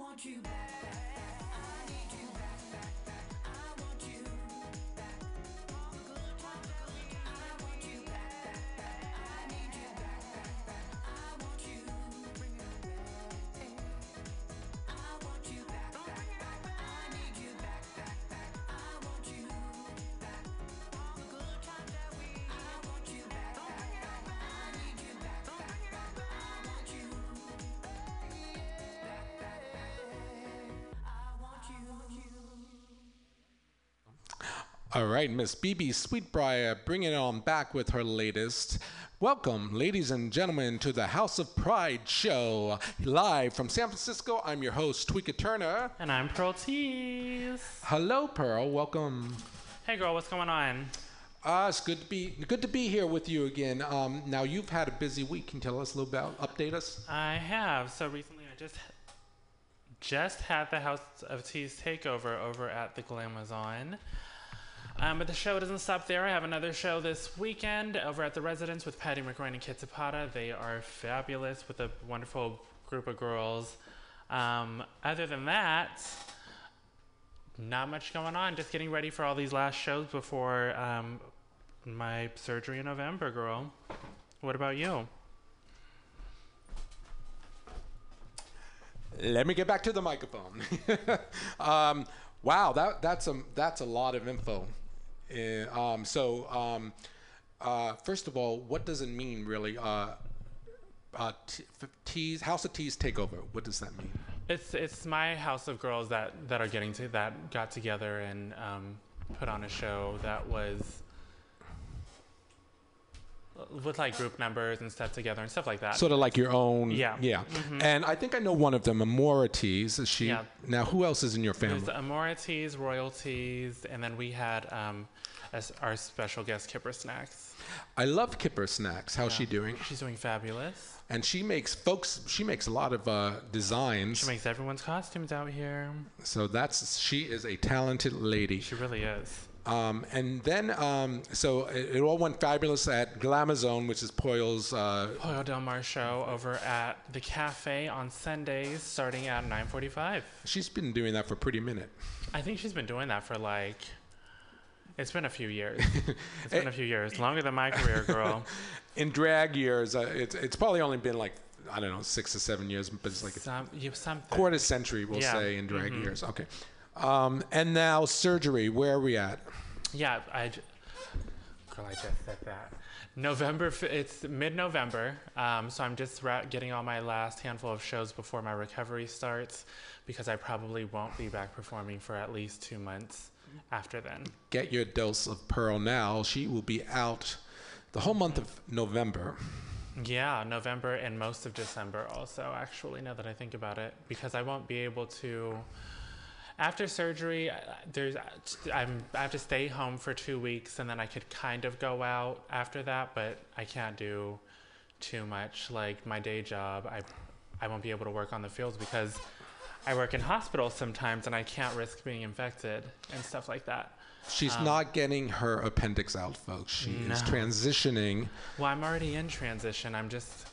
want you back, All right, Miss BeBe Sweetbriar bringing it on back with her latest. Welcome, ladies and gentlemen, to the House of Pride show. Live from San Francisco, I'm your host, Tweeka Turner. And I'm Pearl Tease. Hello, Pearl. Welcome. Hey girl, what's going on? Ah, it's good to be good to be here with you again. Um, now you've had a busy week. Can you tell us a little about, update us? I have. So recently I just just had the House of Teas takeover over at the Glamazon. Um, but the show doesn't stop there. I have another show this weekend over at the Residence with Patty McRoy and Kit Zapata. They are fabulous with a wonderful group of girls. Um, other than that, not much going on. Just getting ready for all these last shows before um, my surgery in November, girl. What about you? Let me get back to the microphone. um, wow, that that's a that's a lot of info. Uh, um, so, um, uh, first of all, what does it mean really? Uh, uh, t- teas, House of Teas takeover. What does that mean? It's it's my house of girls that that are getting to that got together and um, put on a show that was with like group members and stuff together and stuff like that. Sort of like your own. Yeah. Yeah. And I think I know one of them, Amora Teas. Is she? Yeah. Now, who else is in your There's family? Amorities, royalties, and then we had um, as our special guest Kipper Snacks. I love Kipper Snacks. How's she doing? She's doing fabulous. And she makes folks. She makes a lot of uh, designs. She makes everyone's costumes out here. so that's she is a talented lady. She really is. Um, and then, um, so it, it all went fabulous at Glamazon, which is Poyle's. Uh, Pollo Del Mar show over at the cafe on Sundays starting at 9:45. she's been doing that for a pretty minute. I think she's been doing that for like. It's been a few years. It's been a few years, longer than my career, girl. In drag years, uh, it's it's probably only been like I don't know six or seven years, but it's like a Some, you something. quarter century, we'll Yeah. say, in drag years. Okay. Um, and now surgery. Where are we at? Yeah, I. Girl, I just said that. November, it's mid-November, um, so I'm just ra- getting all my last handful of shows before my recovery starts, because I probably won't be back performing for at least two months after then. Get your dose of Pearl now. She will be out the whole month of November. Yeah, November and most of December also, actually, now that I think about it, because I won't be able to. After surgery, I- there's I'm, I have to stay home for two weeks, and then I could kind of go out after that, but I can't do too much. Like my day job, I I won't be able to work on the fields because I work in hospitals sometimes, and I can't risk being infected and stuff like that. She's um, not getting her appendix out, folks. She is transitioning. Well, I'm already in transition. I'm just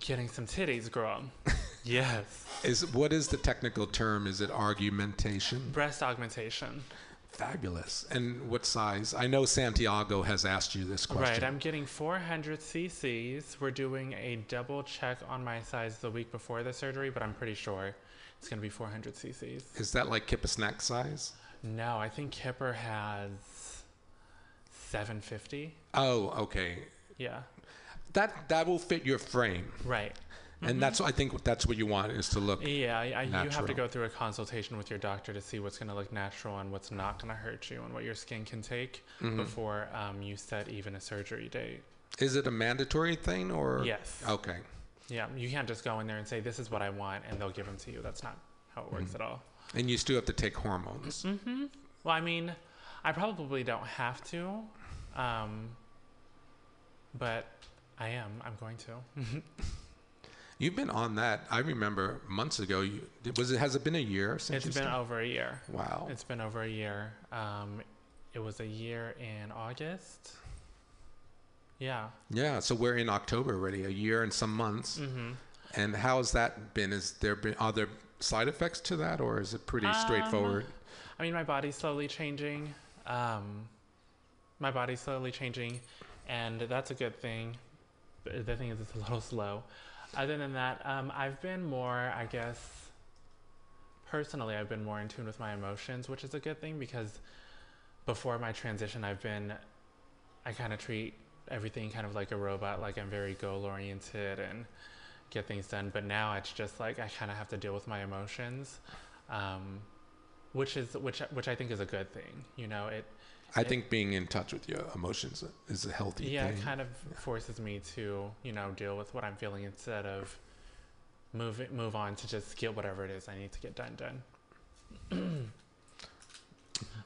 getting some titties, girl. yes. Is what is the technical term? Is it argumentation? Breast augmentation. Fabulous. And what size? I know Santiago has asked you this question. Right, I'm getting 400 cc's. We're doing a double check on my size the week before the surgery, but I'm pretty sure it's going to be 400 cc's. Is that like Kipper Snack size? No, I think Kipper has 750. Oh, okay. Yeah, That that will fit your frame, right. and that's I think that's what you want is to look. Yeah, I, you have to go through a consultation with your doctor to see what's going to look natural and what's not going to hurt you and what your skin can take Mm-hmm. before um, you set even a surgery date. Is it a mandatory thing or? Yes. Okay. Yeah, you can't just go in there and say, this is what I want, and they'll give them to you. That's not how it works at all. And you still have to take hormones. Mm-hmm. Well, I mean, I probably don't have to, um, but I am. I'm going to. You've been on that. I remember months ago. You was it? Has it been a year since It's been started? over a year. Wow. It's been over a year. Um, it was a year in August. Yeah. yeah. So we're in October already. A year and some months. hmm And has that been? Is there been are there side effects to that, or is it pretty Um, straightforward? I mean, my body's slowly changing. Um, my body's slowly changing, and that's a good thing. The thing is, it's a little slow. Other than that, um, I've been more, I guess, personally, I've been more in tune with my emotions, which is a good thing because before my transition, I've been, I kind of treat everything kind of like a robot, like I'm very goal oriented and get things done. But now it's just like I kind of have to deal with my emotions. Um, which is which which I think is a good thing. You know, it I think being in touch with your emotions is a healthy yeah, thing. it kind of forces me to you know deal with what I'm feeling instead of move it, move on to just get whatever it is I need to get done done.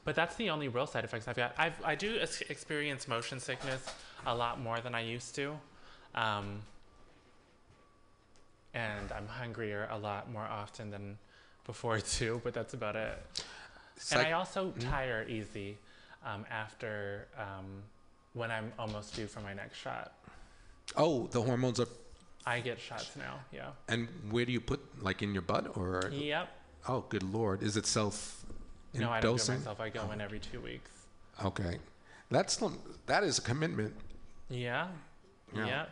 but that's the only real side effects I've got. I've I do experience motion sickness a lot more than I used to. Um, and I'm hungrier a lot more often than before too, but that's about it. and I also tire easy um, after um, when I'm almost due for my next shot. oh, the hormones are. I get shots now. Yeah. And where do you put, like in your butt, or? Yep. Oh, good lord! Is it self? No, I don't do it myself. I go in every two weeks. Okay, that's that is a commitment. Yeah. Yeah. Yeah.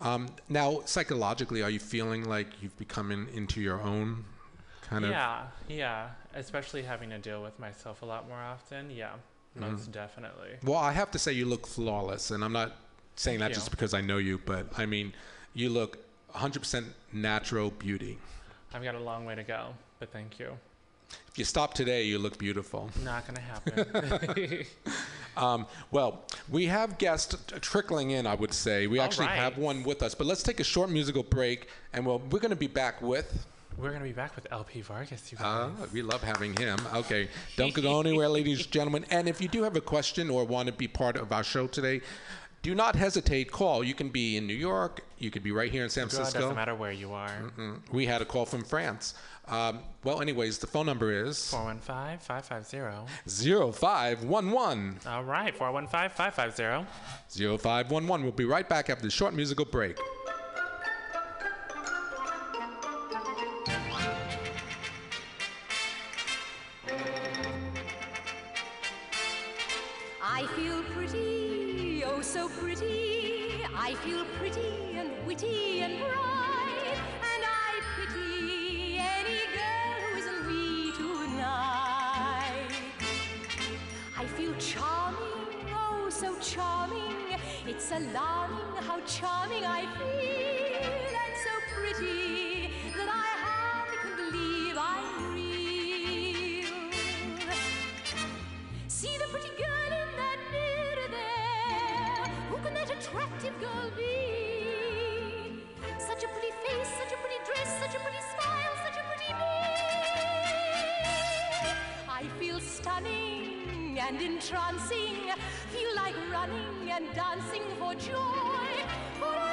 Um, now, psychologically, are you feeling like you've become in, into your own kind of? Yeah. Yeah. Especially having to deal with myself a lot more often. Yeah. Mm-hmm. Definitely. Well, I have to say you look flawless, and I'm not saying that just because I know you, but I mean, you look 100% natural beauty. I've got a long way to go, but thank you. If you stop today, you look beautiful. Not gonna happen. Um, well, we have guests trickling in, I would say. We All actually have one with us, but let's take a short musical break, and we'll, we're going to be back with. We're gonna be back with LP Vargas, you Uh, we love having him. Okay, don't go anywhere, ladies and gentlemen. And if you do have a question or want to be part of our show today, do not hesitate. Call. You can be in New York. You could be right here in San God, Francisco. doesn't matter where you are. Mm, We had a call from France. Um, well, anyways, the phone number is 415 550. 0511 All right, 415 550. 0511. We'll be right back after the short musical break. I feel pretty, oh so pretty. I feel pretty and witty and bright. And I pity any girl who isn't me tonight. I feel charming, oh so charming. It's alarming how charming I feel. Girl be? Such a pretty face, such a pretty dress, such a pretty smile, such a pretty me. I feel stunning and entrancing. Feel like running and dancing for joy. For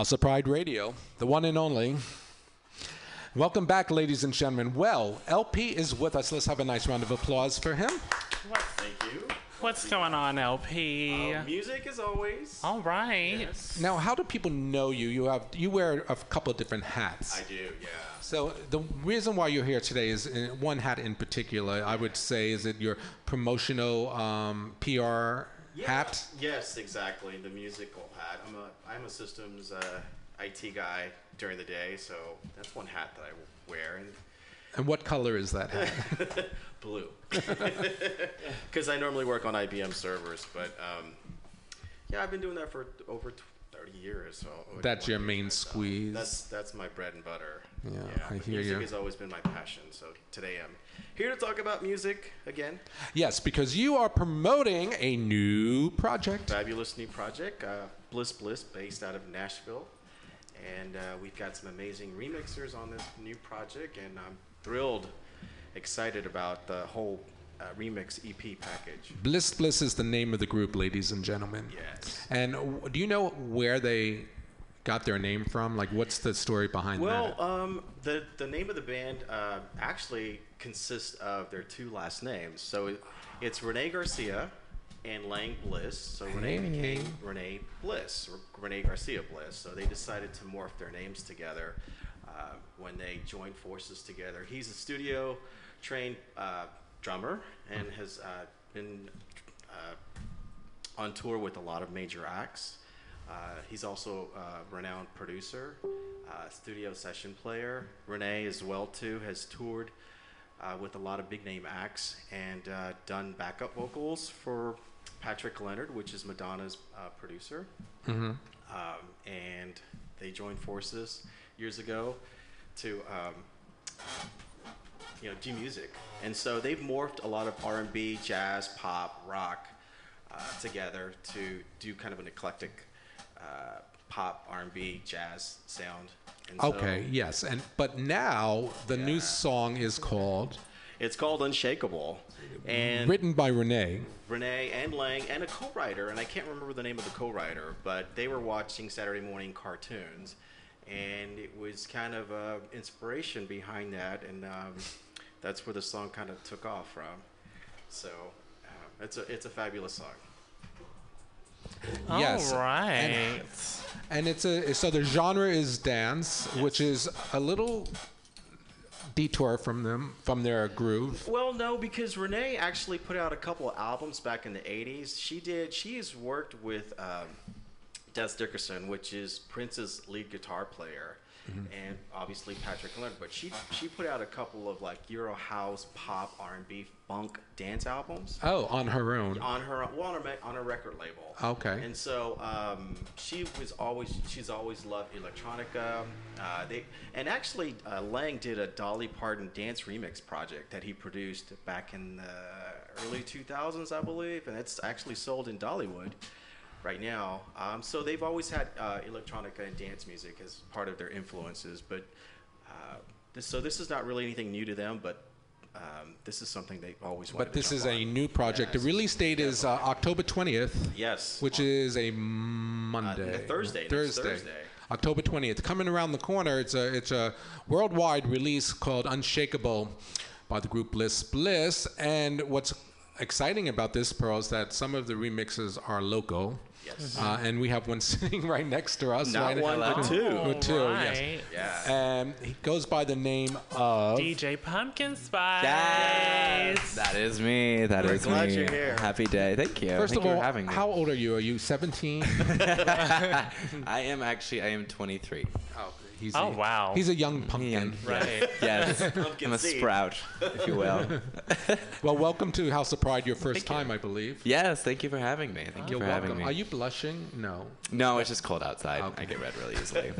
House of Pride Radio, the one and only. Welcome back, ladies and gentlemen. Well, LP is with us. Let's have a nice round of applause for him. What, Thank you. what's going on, LP? Uh, music as always. All right. Yes. Now, how do people know you? You have you wear a couple of different hats. I do, yeah. So the reason why you're here today is uh, one hat in particular. I would say is it your promotional um, PR hat. Yes, exactly. The musical hat. I'm a I'm a systems uh, IT guy during the day, so that's one hat that I wear. And And what color is that hat? Blue. Because I normally work on IBM servers, but um, yeah, I've been doing that for over 30 years. So That's your main squeeze. That's that's my bread and butter. Yeah, I hear music you. has always been my passion. So today I'm here to talk about music again. yes, because you are promoting a new project. Fabulous new project, uh, Bliss Bliss, based out of Nashville. And uh, we've got some amazing remixers on this new project, and I'm thrilled, excited about the whole uh, remix EP package. Bliss Bliss is the name of the group, ladies and gentlemen. Yes. And w- do you know where they got their name from? Like, what's the story behind Well, that? um, the the name of the band uh, actually consists of their two last names. So it, it's Renee Garcia and Lang Bliss. So Renee Hey. became Renee Bliss, or Renee Garcia Bliss. So they decided to morph their names together uh, when they joined forces together. He's a studio trained uh, drummer and has uh, been uh, on tour with a lot of major acts. Uh, he's also a renowned producer, uh, studio session player. Renee, as well too, has toured uh, with a lot of big name acts and uh, done backup vocals for Patrick Leonard, which is Madonna's uh, producer. Um, and they joined forces years ago to um, you know do music and so they've morphed a lot of r&b jazz pop rock uh, together to do kind of an eclectic uh, pop r&b jazz sound and so okay, yes. And but now the new song is called it's called unshakable and written by Renee. renee and lang and a co-writer and i can't remember the name of the co-writer but they were watching saturday morning cartoons and it was kind of uh, inspiration behind that and um, that's where the song kind of took off from so uh, it's a it's a fabulous song Yes. All right. And, and it's a so the genre is dance, which is a little detour from them from their groove. Well, no, because Renee actually put out a couple of albums back in the '80s. She did. She has worked with um, Dez Dickerson, which is Prince's lead guitar player, and obviously Patrick Leonard. But she she put out a couple of like Euro house, pop, R&B, funk dance albums Oh, on her own. on her well on her, on her record label. Okay. And so um, she was always she's always loved electronica. Uh, they and actually uh, Lang did a Dolly Parton dance remix project that he produced back in the early 2000s, I believe, and it's actually sold in Dollywood right now. Um, so they've always had uh, electronica and dance music as part of their influences, but. Uh, this, so this is not really anything new to them, but um, this is something they always wanted But this is a new project. Yes. The release date is uh, October 20th, Yes. which is a Monday. Thursday, Thursday. Thursday. October 20th. Coming around the corner, it's a it's a worldwide release called Unshakable by the group Bliss Bliss. And what's exciting about this, Pearl, is that some of the remixes are local. Yes. Uh, and we have one sitting right next to us. Not right one, but two. With two, yes. Yeah. And he goes by the name of. DJ Pumpkin Spice. Yes, that is me. That is glad me. you're here. Happy day. Thank you. First Thank of you all, for having me. how old are you? Are you 17? I am actually. I am 23. oh, he's Oh, a, wow. He's a young pumpkin. Right. Yes, Pumpkin I'm a seed. sprout, if you will. Well, welcome to House of Pride, your first time, I believe. yes, thank you for having me. Thank you You're for having me. Are you blushing? No. No, it's just cold outside. Okay. I get red really easily.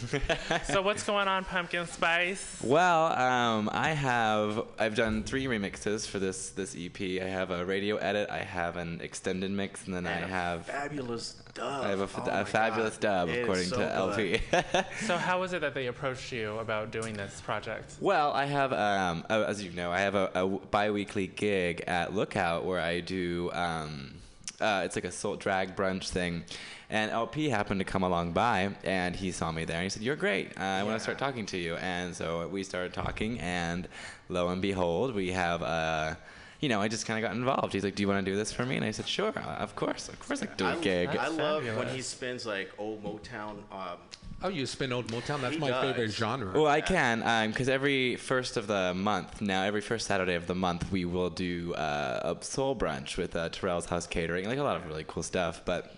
so what's going on, Pumpkin Spice? well, um, I have I've done three remixes for this this EP. I have a radio edit, I have an extended mix, and then I And a have fabulous dub. I have a, f- Oh a fabulous God. dub It is according so to good. LP. So how was it that they approached you about doing this project? Well, I have, um, uh, as you know, I have a, a bi-weekly gig at Lookout where I do. Um, uh, it's like a soul drag brunch thing, and LP happened to come along by, and he saw me there, and he said, "You're great. Uh, I want to start talking to you." And so we started talking, and lo and behold, we have. Uh, you know, I just kind of got involved. He's like, "Do you want to do this for me?" And I said, "Sure, uh, of course, of course, I can do a I, gig." I love when he spins like old Motown. Um, Oh, you spin old Motown? That's He my favorite genre. Well, I can, because every first of the month, now every first Saturday of the month, we will do uh, a soul brunch with uh, Terrell's House Catering, like a lot of really cool stuff. But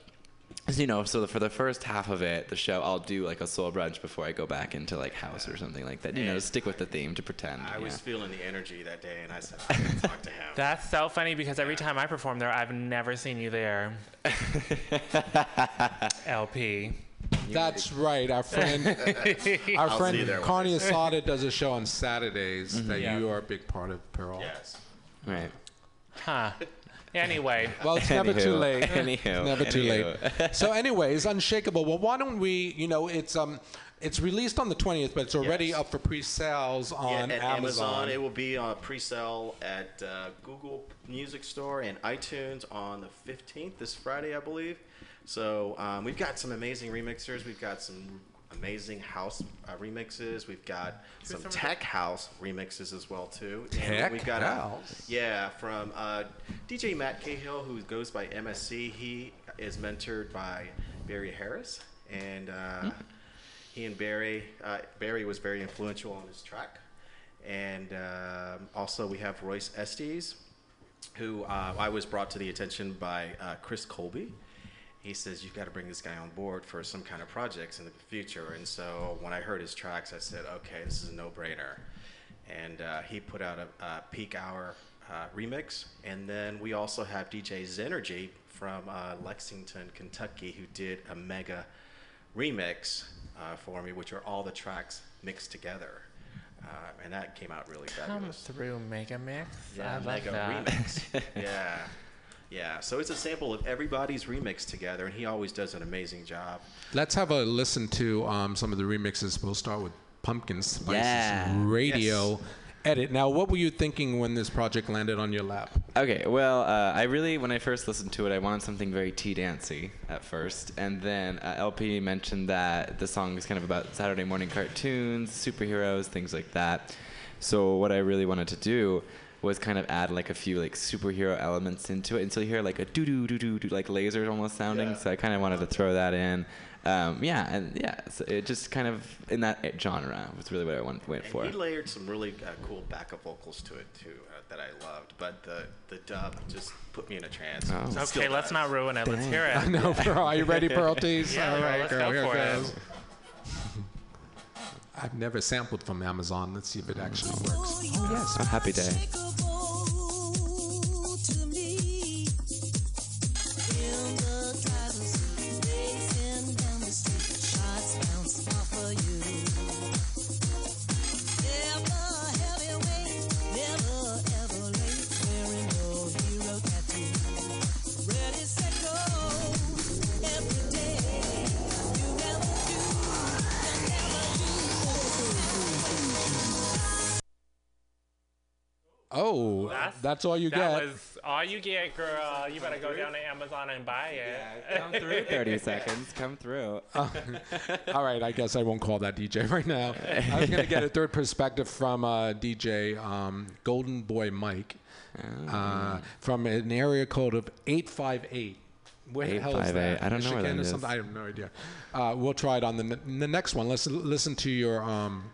So, you know, so for the first half of it, the show, I'll do like a soul brunch before I go back into like house or something like that. You know, stick with the theme to pretend. I yeah. was feeling the energy that day, and I said, I gotta talk to him. That's so funny because every time I perform there, I've never seen you there. LP. That's right. Our friend, our I'll friend see you there one Carney Asada does a show on Saturdays that Yeah. you are a big part of, Pearl. yes. right. Huh. Anyway, Well, it's never too Anywho, late. Anywho, never too anywho. late. So, anyways, Unshakable. Well, why don't we? You know, it's um, it's released on the twentieth, but it's already Yes. up for pre-sales on yeah, at Amazon. It will be on pre-sale at uh, Google Music Store and iTunes on the 15th, this Friday, I believe. So um, we've got some amazing remixers. We've got some amazing house uh, remixes. We've got some some of tech house remixes as well too. And Tech we've got house? A, yeah, from uh, DJ Matt Cahill, who goes by MSC. He is mentored by Barry Harris, and uh, he and Barry, uh, Barry was very influential on his track. And um also we have Royce Estes, who uh, I was brought to the attention by uh, Chris Colby. He says you've got to bring this guy on board for some kind of projects in the future. And so when I heard his tracks, I said, okay, this is a no-brainer. And uh, he put out a, a peak hour uh, remix. And then we also have DJ Zenergy from uh, Lexington, Kentucky, who did a mega remix uh, for me, which are all the tracks mixed together. Uh, and that came out really come fabulous. through Mega Mix. Yeah, I mega that. remix. yeah. Yeah. So it's a sample of everybody's remix together, and he always does an amazing job. Let's have a listen to um, some of the remixes. We'll start with Pumpkin Spice's Yeah. radio Yes. edit. Now, what were you thinking when this project landed on your lap? Okay, well, uh, I really, when I first listened to it, I wanted something very tea dancey at first, and then uh, LP mentioned that the song is kind of about Saturday morning cartoons, superheroes, things like that. So what I really wanted to do was kind of add like a few like superhero elements into it until you hear like a doo doo doo doo doo like lasers almost sounding. Yeah. So I kind of wanted to throw that in. Um, yeah, and yeah, so it just kind of in that genre was really what I went, went And for. he layered some really uh, cool backup vocals to it too uh, that I loved. But the the dub just put me in a trance. Oh. Okay, still let's does. not ruin it. Let's hear it. No, Pearl. Are you ready, Pearl Tees? Yeah, All girl, right, let's girl. go here for it. goes. I've never sampled from Amazon. Let's see if it actually works. oh yes, a happy day. Oh, that's, all you that get. was all you get, girl. You better go down to Amazon and buy it. Come through 30 seconds. Come through. All right, I guess I won't call that DJ right now. I was gonna get a third perspective from uh, DJ um, Golden Boy Mike uh, from an area code of eight five eight. Where the hell is that? I don't know where Michigan that or is. something? I have no idea. Uh, we'll try it on the, n- the next one. Let's listen to your. Um,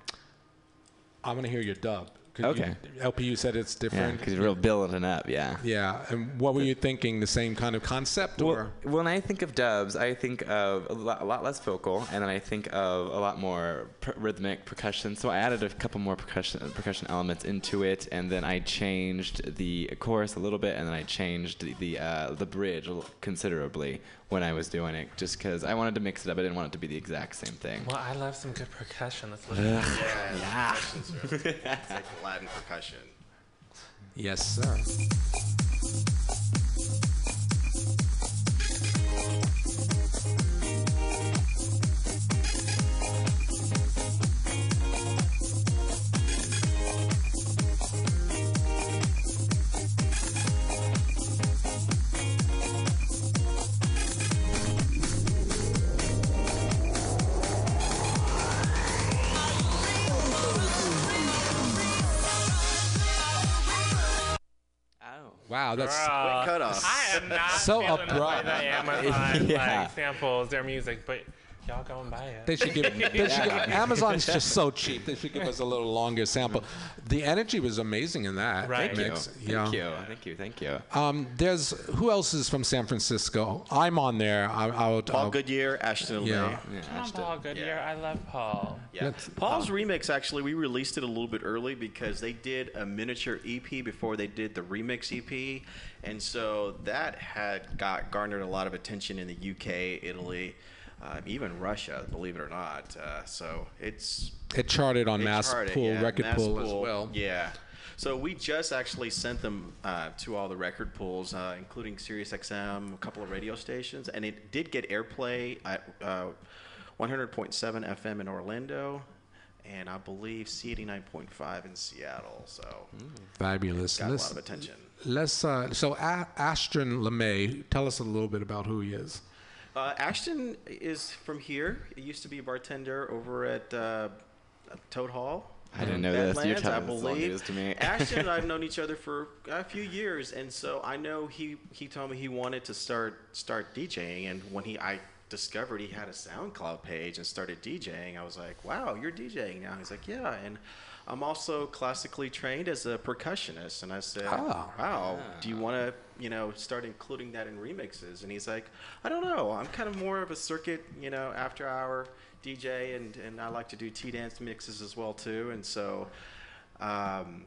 I want to hear your dub. You- Okay. LPU said it's different. because you're real building up, yeah. Yeah, and what were you thinking? The same kind of concept, or Well, when I think of dubs, I think of a lot, a lot less vocal, and then I think of a lot more per- rhythmic percussion. So I added a couple more percussion percussion elements into it, and then I changed the chorus a little bit, and then I changed the the, uh, the bridge considerably when I was doing it, just because I wanted to mix it up. I didn't want it to be the exact same thing. Well, I love some good percussion. Let's listen. Yeah. yeah. It's like Latin percussion. yes, sir. Wow, that's Girl, Cut off. I am not So feeling the way abrupt. that Amazon Yeah. like samples their music, but Y'all go and buy it. They should give. They should give Amazon's just so cheap. They should give us a little longer sample. The energy was amazing in that Right. Thank mix. you. Yeah. Thank you. Thank you. Thank you. Um, there's who else is from San Francisco? I'm on there. I, I'll, Paul I'll- Goodyear, Ashton Yeah. LeMay. Yeah, Come Ashton. Paul Goodyear. Yeah. I love Paul. Yeah. That's- Paul's remix actually we released it a little bit early because they did a miniature EP before they did the remix EP, and so that had got garnered a lot of attention in the UK, Italy, uh, even Russia, believe it or not. Uh, so it's It charted on it Mass charted, Pool, yeah, Record Mass Pool as well. Yeah. So we just actually sent them uh, to all the record pools, uh, including SiriusXM, a couple of radio stations, and it did get airplay at uh, 100.7 FM in Orlando, and I believe C89.5 in Seattle. So Fabulous. got a lot of attention. let's uh, so a- Ashton LeMay, tell us a little bit about who he is. Uh, Ashton is from here. He used to be a bartender over at uh, Toad Hall. I didn't in know this. You're Badlands, telling I believe. to me. Ashton and I've known each other for a few years, and so I know he he told me he wanted to start start DJing, and when he I discovered he had a SoundCloud page and started DJing, I was like, wow, you're DJing now. He's like, yeah, and. I'm also classically trained as a percussionist, and I said, Ah. "Wow, do you want to, you know, start including that in remixes?" And he's like, "I don't know. I'm kind of more of a circuit, you know, after hour DJ, and and I like to do T dance mixes as well too." And so, um,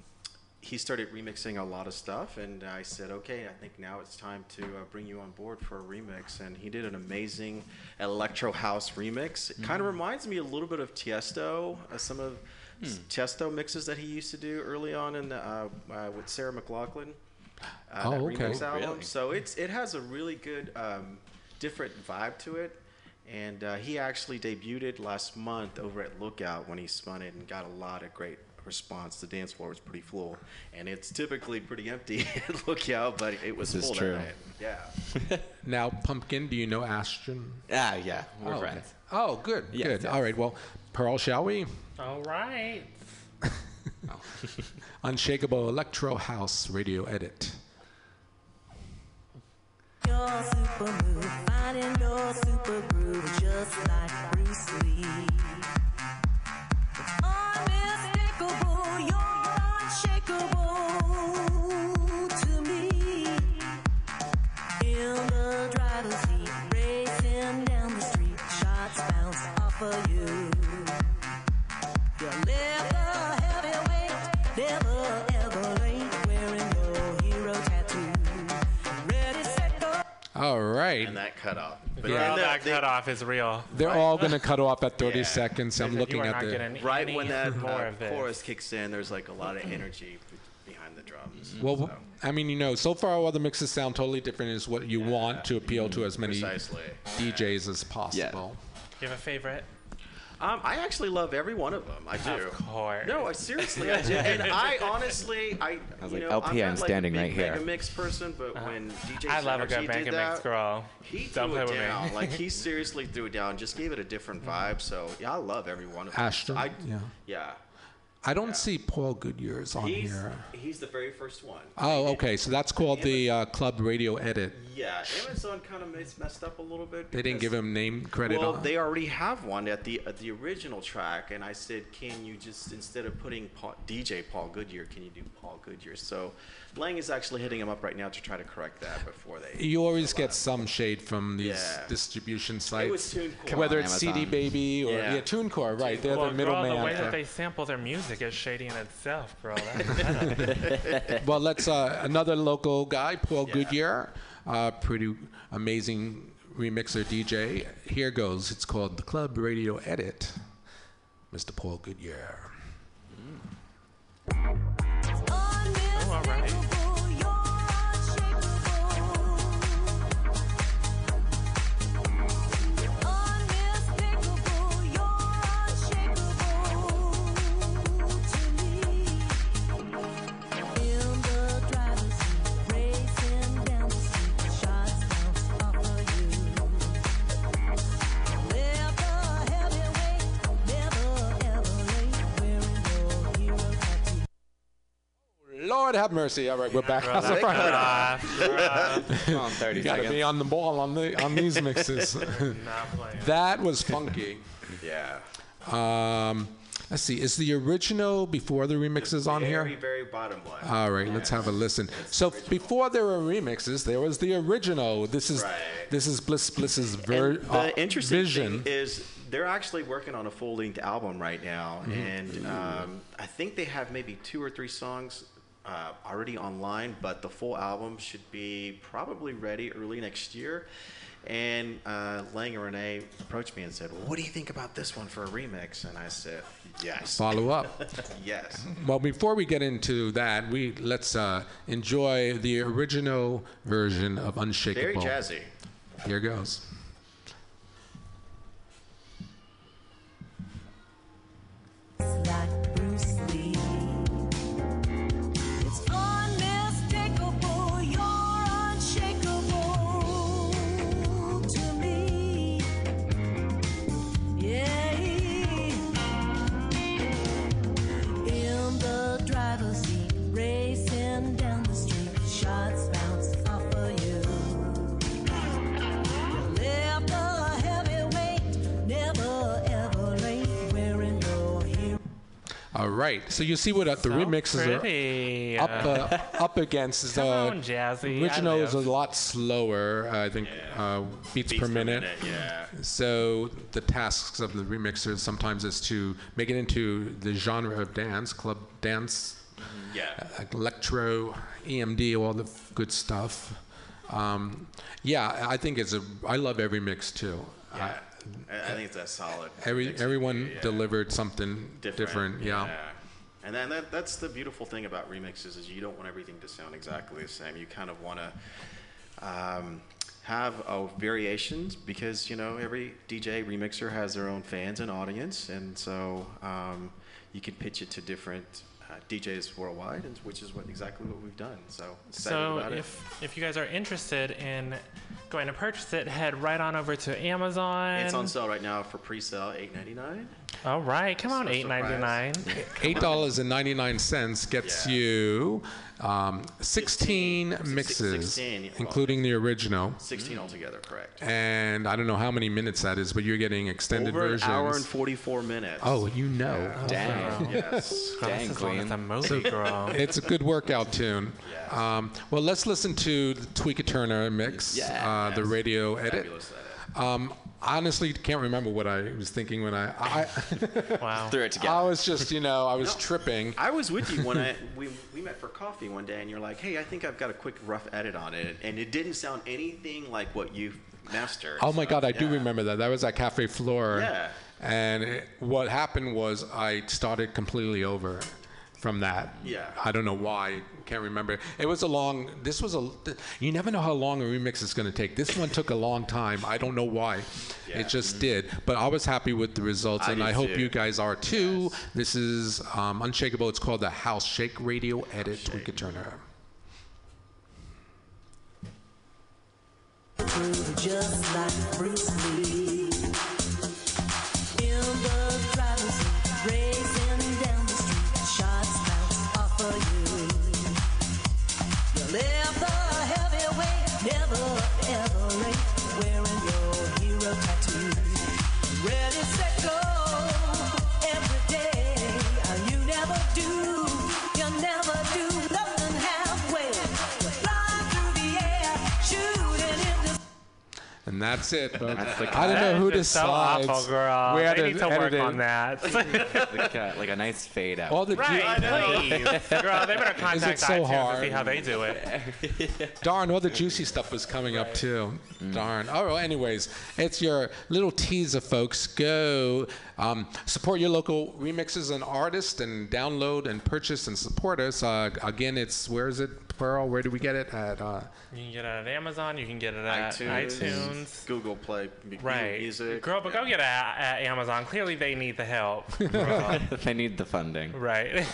he started remixing a lot of stuff, and I said, "Okay, I think now it's time to uh, bring you on board for a remix." And he did an amazing electro house remix. It kind of reminds me a little bit of Tiesto, uh, some of s- Tiesto mixes that he used to do early on in the, uh, uh, with Sarah McLachlan. Uh, Oh, that okay. remix album. Really? So it's it has a really good um, different vibe to it. And uh, he actually debuted it last month over at Lookout when he spun it and got a lot of great response. The dance floor was pretty full, and it's typically pretty empty at Lookout, but it was This full true. that night. Yeah. Now, Pumpkin, do you know Ashton? Ah, yeah. We're oh, okay. friends. Oh, good, Yes, good. yes. All right. Well, Pearl, shall we? All right. Unshakable Electro House Radio Edit. Your super move, finding your super groove, just like Bruce Lee. Unmistakable, you're unshakable to me. In the driver's seat, racing down the street, shots bounce off of you. Your All right. And that cut off. But Girl, then that the- cut off is real. They're all going to cut off at 30 Yeah. seconds. I'm looking at not the. right when that more uh, of chorus kicks in, there's like a lot of energy behind the drums. Well, So, I mean, you know, so far all the mixes sound totally different. Is what you want to appeal to as many precisely. DJs as possible. Yeah. Do You have a favorite? Um, I actually love every one of them. I do. Of course. No, I seriously, I do. And I honestly, I, I was you like, know, LP, I'm I'm not standing like a big right here. Mega mix person, but when DJ. I love a Synergy good did Mega that, Mix girl. He Don't threw it with down. me. like he seriously threw it down. Just gave it a different vibe. So yeah, I love every one of them. Ashton, I, yeah. yeah. I don't see Paul Goodyear's on He's here. he's the very first one. Oh, okay. So that's called the uh, Club Radio Edit. Yeah, Amazon kind of messed up a little bit. They didn't give him name credit Well, on. they already have one at the at the original track, and I said, "Can you just instead of putting Paul, DJ Paul Goodyear, can you do Paul Goodyear?" So, Lang is actually hitting him up right now to try to correct that before they. you always get it. some shade from these Yeah. distribution was sites, TuneCore. whether on it's CD Baby or yeah, Yeah. TuneCore, right? They're well, the middleman. the way that they sample their music is shady in itself, girl. That's well, let's uh, another local guy, Paul Goodyear, uh, pretty amazing remixer DJ. Here goes. It's called the Club Radio Edit. Mr. Paul Goodyear. all right. Lord have mercy. All right, we're back. Girl, that cut off. Girl, Come on, 30 You gotta seconds. be on the ball on the on these mixes. not playing. that was funky. Yeah. Um, let's see. Is the original before the remixes on very, here? very bottom one. All right, let's have a listen. So before there were remixes, there was the original. This is Right. this is Bliss Bliss's ver- And the uh, interesting vision. thing is they're actually working on a full-length album right now, Mm-hmm. and um, I think they have maybe two or three songs uh, already online, but the full album should be probably ready early next year. And uh, Lang and Renee approached me and said, well, "What do you think about this one for a remix?" And I said, "Yes, Follow up. yes." Well, before we get into that, we let's uh, enjoy the original version of Unshakable. Very jazzy. Here goes. Right. So you see what uh, the So remixes pretty. are up uh, up against. Is, Come uh, on, Jazzy. Original is a lot slower. I think uh, beats, Beats per minute. yeah. So the tasks of the remixers sometimes is to make it into the genre of dance, club dance, Yeah. electro, EMD, all the f- good stuff. Um, yeah, I think it's a. I love every mix too. Yeah. I- I, I think that's solid. every everyone yeah. delivered something different. yeah. And then that, that's the beautiful thing about remixes is you don't want everything to sound exactly the same. You kind of want to um, have uh, variations because you know every DJ remixer has their own fans and audience, and so um, you can pitch it to different uh, DJs worldwide, and, which is what exactly what we've done. So So about it. if if you guys are interested in going to purchase it, head right on over to Amazon. It's on sale right now for pre-sale, eight ninety nine. All right, come on, Special eight ninety nine. Eight dollars and ninety nine cents gets Yeah. you um, sixteen Sixteen- mixes, 16, including the original. Sixteen altogether, correct? And I don't know how many minutes that is, but you're getting extended Over versions. an hour and forty-four minutes. oh, you know. Dang. yes. Girl, Dang, this is long as queen. a movie, girl. It's a good workout tune. Yes. Um, well, let's listen to the Tweeka Turner mix, uh, the radio edit. Fabulous edit. Um, honestly, can't remember what I was thinking when I. I, wow. Threw it together. I was just, you know, I was tripping. I was with you when I we, we met for coffee one day, and you're like, "Hey, I think I've got a quick rough edit on it," and it didn't sound anything like what you mastered. Oh my So, God, I do remember that. That was at Cafe Flora. Yeah. And it, what happened was I started completely over from that. Yeah. I don't know why. Can't remember. It was a long. This was a. You never know how long a remix is going to take. This one took a long time. I don't know why. Yeah. It just did. But I was happy with the results, I and I hope too. you guys are too. This is um, Unshakable. It's called the House Shake Radio Edit. Shake. Tweeka Turner. groove just like Bruce Lee. And that's it. folks. That's the I don't know That who is so decides awful, girl. where they to need to edit work it. on that. like, a, like a nice fade out. All the right, please. Girl, they better contact so iTunes hard? and see how they do it. Darn, all the juicy stuff was coming up too. Mm. Darn. Oh, well, anyways, it's your little teaser, folks. Go um, support your local remixes and artists, and download and purchase and support us. Uh, again, it's where is it, Pearl? Where do we get it? At uh, You can get it at Amazon. You can get it at iTunes, iTunes. iTunes. Google Play mu- Right. Music. Girl, but go get it at, at Amazon. Clearly, they need the help. Girl. they need the funding. right.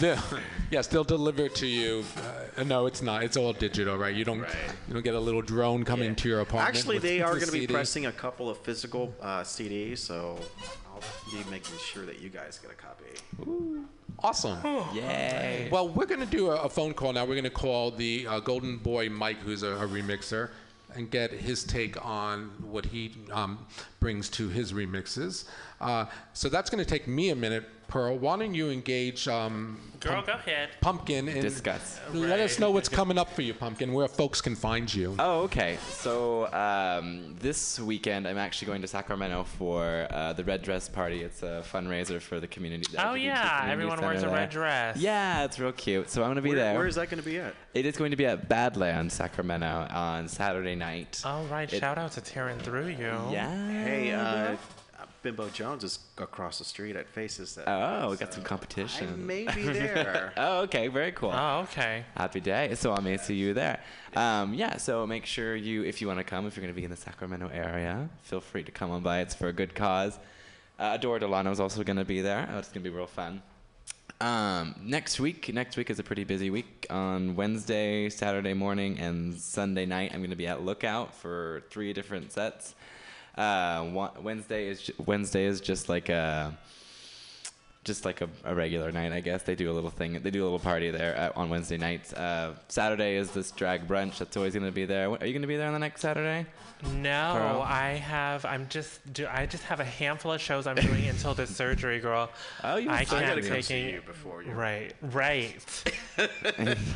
The- yes, they'll deliver it to you. Uh, no, it's not. It's all digital, right? You don't Right. you don't get a little drone coming to your apartment. Actually, with they are the going to be pressing a couple of physical uh, CDs, so I'll be making sure that you guys get a copy. Awesome. Yay. Well, we're going to do a, a phone call now. We're going to call the uh, Golden Boy Mike, who's a, a remixer, and get his take on what he um, brings to his remixes. Uh, so that's going to take me a minute. Pearl, why don't you engage um, Girl, go ahead. Pumpkin and Discuss. let us know what's coming up for you, Pumpkin, where folks can find you. Oh, okay. So um, this weekend, I'm actually going to Sacramento for uh, the Red Dress Party. It's a fundraiser for the community. the Oh, LGBT yeah. community Everyone wears a center red dress. Yeah, it's real cute. So I'm going to be Where, there. where is that going to be at? It is going to be at Badlands, Sacramento, on Saturday night. All right. It- shout out to tearing through you. Yeah. Hey, uh, Bimbo Jones is across the street at Faces. That Oh, we got some competition. I competition. may be there. Oh, okay. Very cool. Oh, okay. Happy day. So I may see you there. Um, yeah, so make sure you, if you want to come, if you're going to be in the Sacramento area, feel free to come on by. It's for a good cause. Uh, Adore Delano is also going to be there. Oh, it's going to be real fun. Um, next week, next week is a pretty busy week. On Wednesday, Saturday morning, and Sunday night, I'm going to be at Lookout for three different sets. Uh, Wednesday is Wednesday is just like a just like a, a regular night, I guess. They do a little thing. They do a little party there at, on Wednesday nights. Uh, Saturday is this drag brunch that's always going to be there. Are you going to be there on the next Saturday? No, Pearl? I have. I'm just. Do, I just have a handful of shows I'm doing until this surgery, girl. Oh, you I have I can't gotta come take see you before you. Right, right.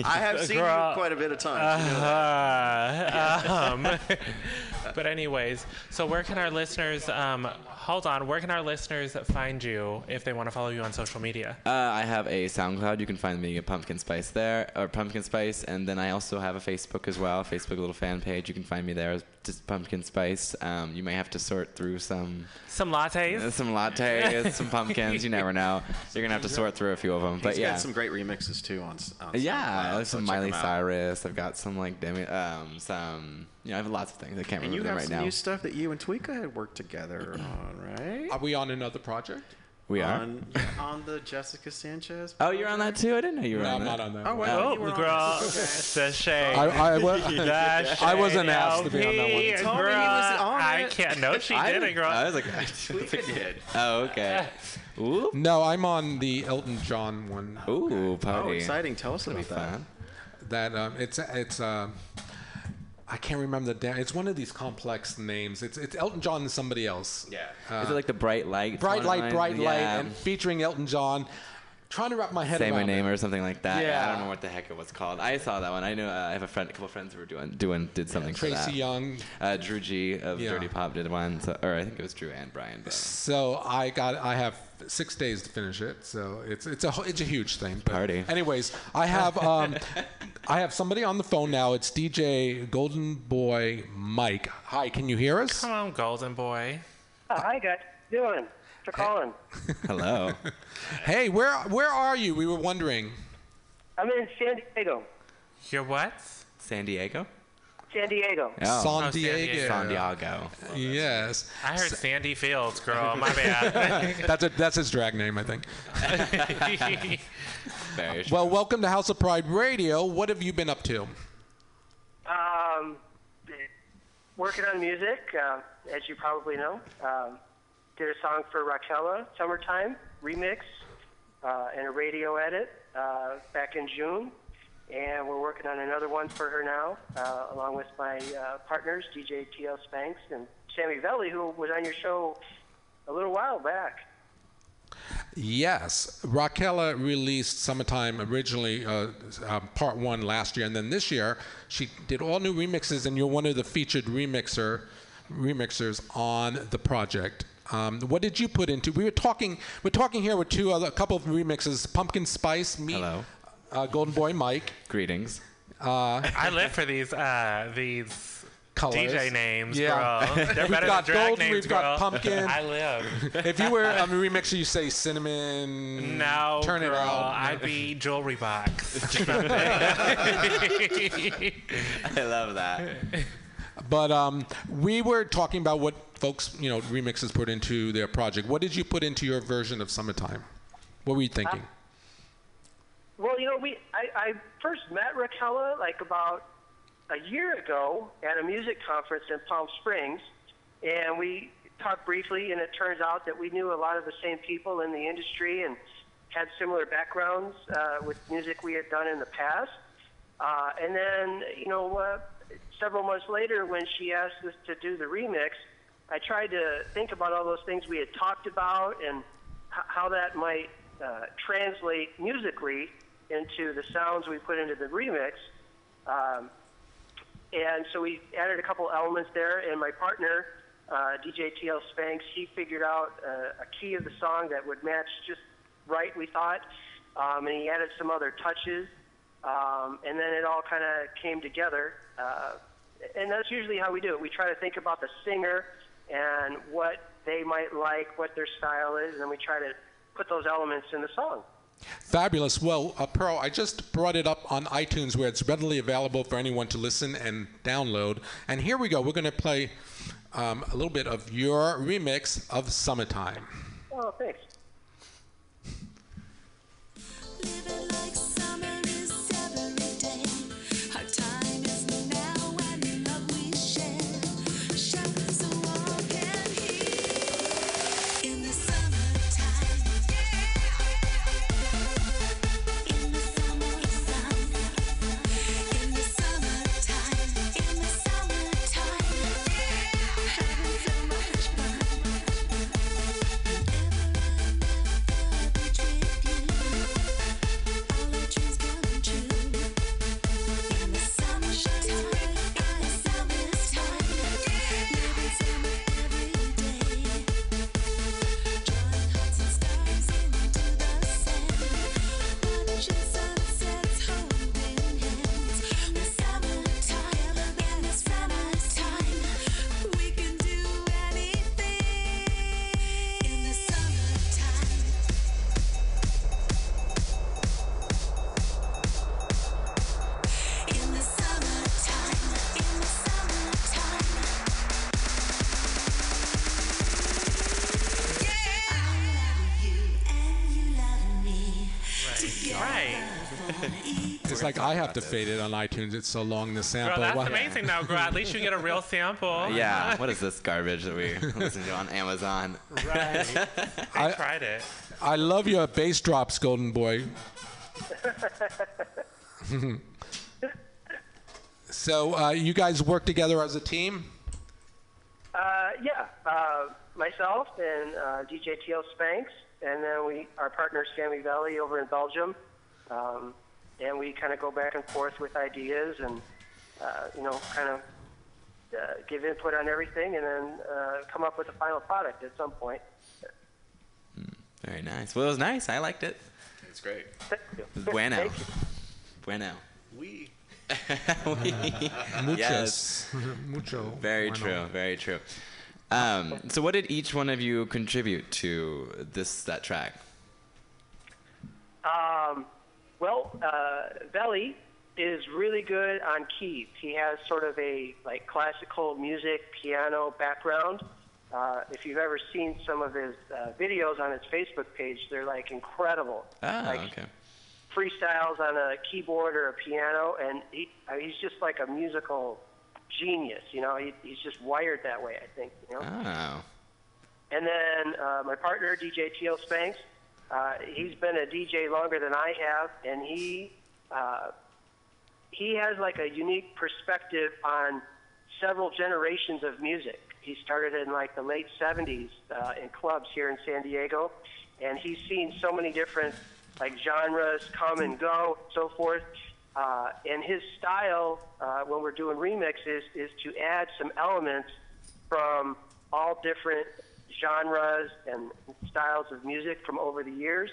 I have seen Girl. you quite a bit of times. you know. Uh, um, but anyways, so where can our listeners? Um, hold on. Where can our listeners find you if they want to follow you on social media? Uh, I have a SoundCloud. You can find me at Pumpkin Spice there, or Pumpkin Spice, and then I also have a Facebook as well. Facebook little fan page. You can find me there. Just Pumpkin Spice. Um, you may have to sort through some Some uh, lattes. some lattes, some pumpkins. You never know. You're gonna have to sort through a few of them. But He's yeah. got some great remixes too on. on Yeah, SoundCloud, like so some Miley. Cyrus. I've got some like Demi, um, some. You know, I have lots of things. I can't And remember you have right some now. new stuff that you and Tweeka had worked together on, right? Are we on another project? We are. On, on the Jessica Sanchez. Oh, you're on that too. I didn't know you were No, on I'm that. not on that. Oh, one. wow. Oh, you were on girl, it. the shade. I, I, wa- The I wasn't shade, asked to be on that one. LP, He told me he girl, was on I it. can't. No, she I didn't, girl. I was like, Tweeka did. oh, okay. Ooh, no, I'm on the Elton John one. ooh, party. Oh, exciting! Tell us about that. That um, it's it's uh, I can't remember the damn. It's one of these complex names. It's it's Elton John and somebody else. Yeah. Is it like the bright light? Bright light, bright light, yeah. and featuring Elton John. Trying to wrap my head Say around my name it. or something like that. Yeah. Yeah. I don't know what the heck it was called. I saw that one. I know uh, I have a friend, a couple friends who were doing doing did something for Tracy that. Young. Uh, Drew G of Yeah. Dirty Pop did one, so, or I think it was Drew and Brian. But So I got I have six days to finish it. So it's it's a it's a huge thing. But Party. Anyways, I have um, I have somebody on the phone now. It's DJ Golden Boy Mike. Hi, can you hear us? Come on, golden boy. Oh, hi guys, How you doing? For calling. hello. Hey, where where are you? We were wondering. I'm in San Diego. You're what? San Diego. San Diego. Oh, San Oh, San Diego. Diego. San Diego. Yes. I heard Sandy Fields, girl. My bad. That's a, that's his drag name, I think. Very Well, welcome to House of Pride Radio. What have you been up to? Um, working on music, uh, as you probably know. Um, did a song for Raquela, Summertime, remix, uh, and a radio edit uh, back in June. And we're working on another one for her now, uh, along with my uh, partners, DJ T.L. Spanks and Sammy Velli, who was on your show a little while back. Yes, Raquela released "Summertime" originally, uh, uh, part one last year, and then this year she did all new remixes, and you're one of the featured remixer remixers on the project. Um, what did you put into? We were talking. We're talking here with two other, a couple of remixes: Pumpkin Spice, me, Hello. Uh, Golden Boy Mike, Greetings. I live for these uh, these Colors. DJ names, Yeah. girl. They're We've better got than drag gold, names, we've got pumpkin. I live. If you were a remixer, you say cinnamon. No, turn girl, it out. I'd be jewelry box. I love that. But um, we were talking about what folks, you know, remixes put into their project. What did you put into your version of Summertime? What were you thinking? Well, you know, we I, I first met Raquella like about a year ago at a music conference in Palm Springs, and we talked briefly. And it turns out that we knew a lot of the same people in the industry and had similar backgrounds uh, with music we had done in the past. Uh, and then, you know, uh, several months later, when she asked us to do the remix, I tried to think about all those things we had talked about and h- how that might uh, translate musically into the sounds we put into the remix. Um, and so we added a couple elements there, and my partner, uh, DJ TL Spanks, he figured out uh, a key of the song that would match just right, we thought, um, and he added some other touches, um, and then it all kind of came together. Uh, and that's usually how we do it. We try to think about the singer and what they might like, what their style is, and then we try to put those elements in the song. Fabulous. Well, uh, Pearl, I just brought it up on iTunes where it's readily available for anyone to listen and download. And here we go. We're going to play um, a little bit of your remix of Summertime. Oh, thanks. It's like I have to fade it on iTunes. It's so long, the Girl, sample. that's Why- amazing though, girl. At least you get a real sample. Yeah, what is this garbage that we listen to on Amazon? Right. I I- tried it. I love your bass drops, Golden Boy. so uh, you guys work together as a team? Uh, yeah, uh, myself and uh, DJ TL Spanks, and then we our partner Sammy Valley over in Belgium, um, and we kind of go back and forth with ideas and uh, you know kind of uh, give input on everything, and then uh, come up with a final product at some point. Very nice. Well, it was nice. I liked it. It's great. Thank you. Bueno. Thank you. Bueno. We. Yes. Mucho. Very Bueno. true. Very true. Um, so, what did each one of you contribute to this that track? Um, well, uh, Veli is really good on keys. He has sort of a like classical music piano background. Uh, if you've ever seen some of his uh, videos on his Facebook page, they're like incredible. Ah, like okay. freestyles on a keyboard or a piano, and he uh, he's just like a musical genius. You know, he, he's just wired that way. I think. You know. Oh. And then uh, my partner, DJ TL Spanks, uh, he's been a DJ longer than I have, and he uh, he has like a unique perspective on several generations of music. He started in like the late 70s uh, in clubs here in San Diego, and he's seen so many different like genres come and go, so forth. Uh, and his style, uh, when we're doing remixes, is to add some elements from all different genres and styles of music from over the years,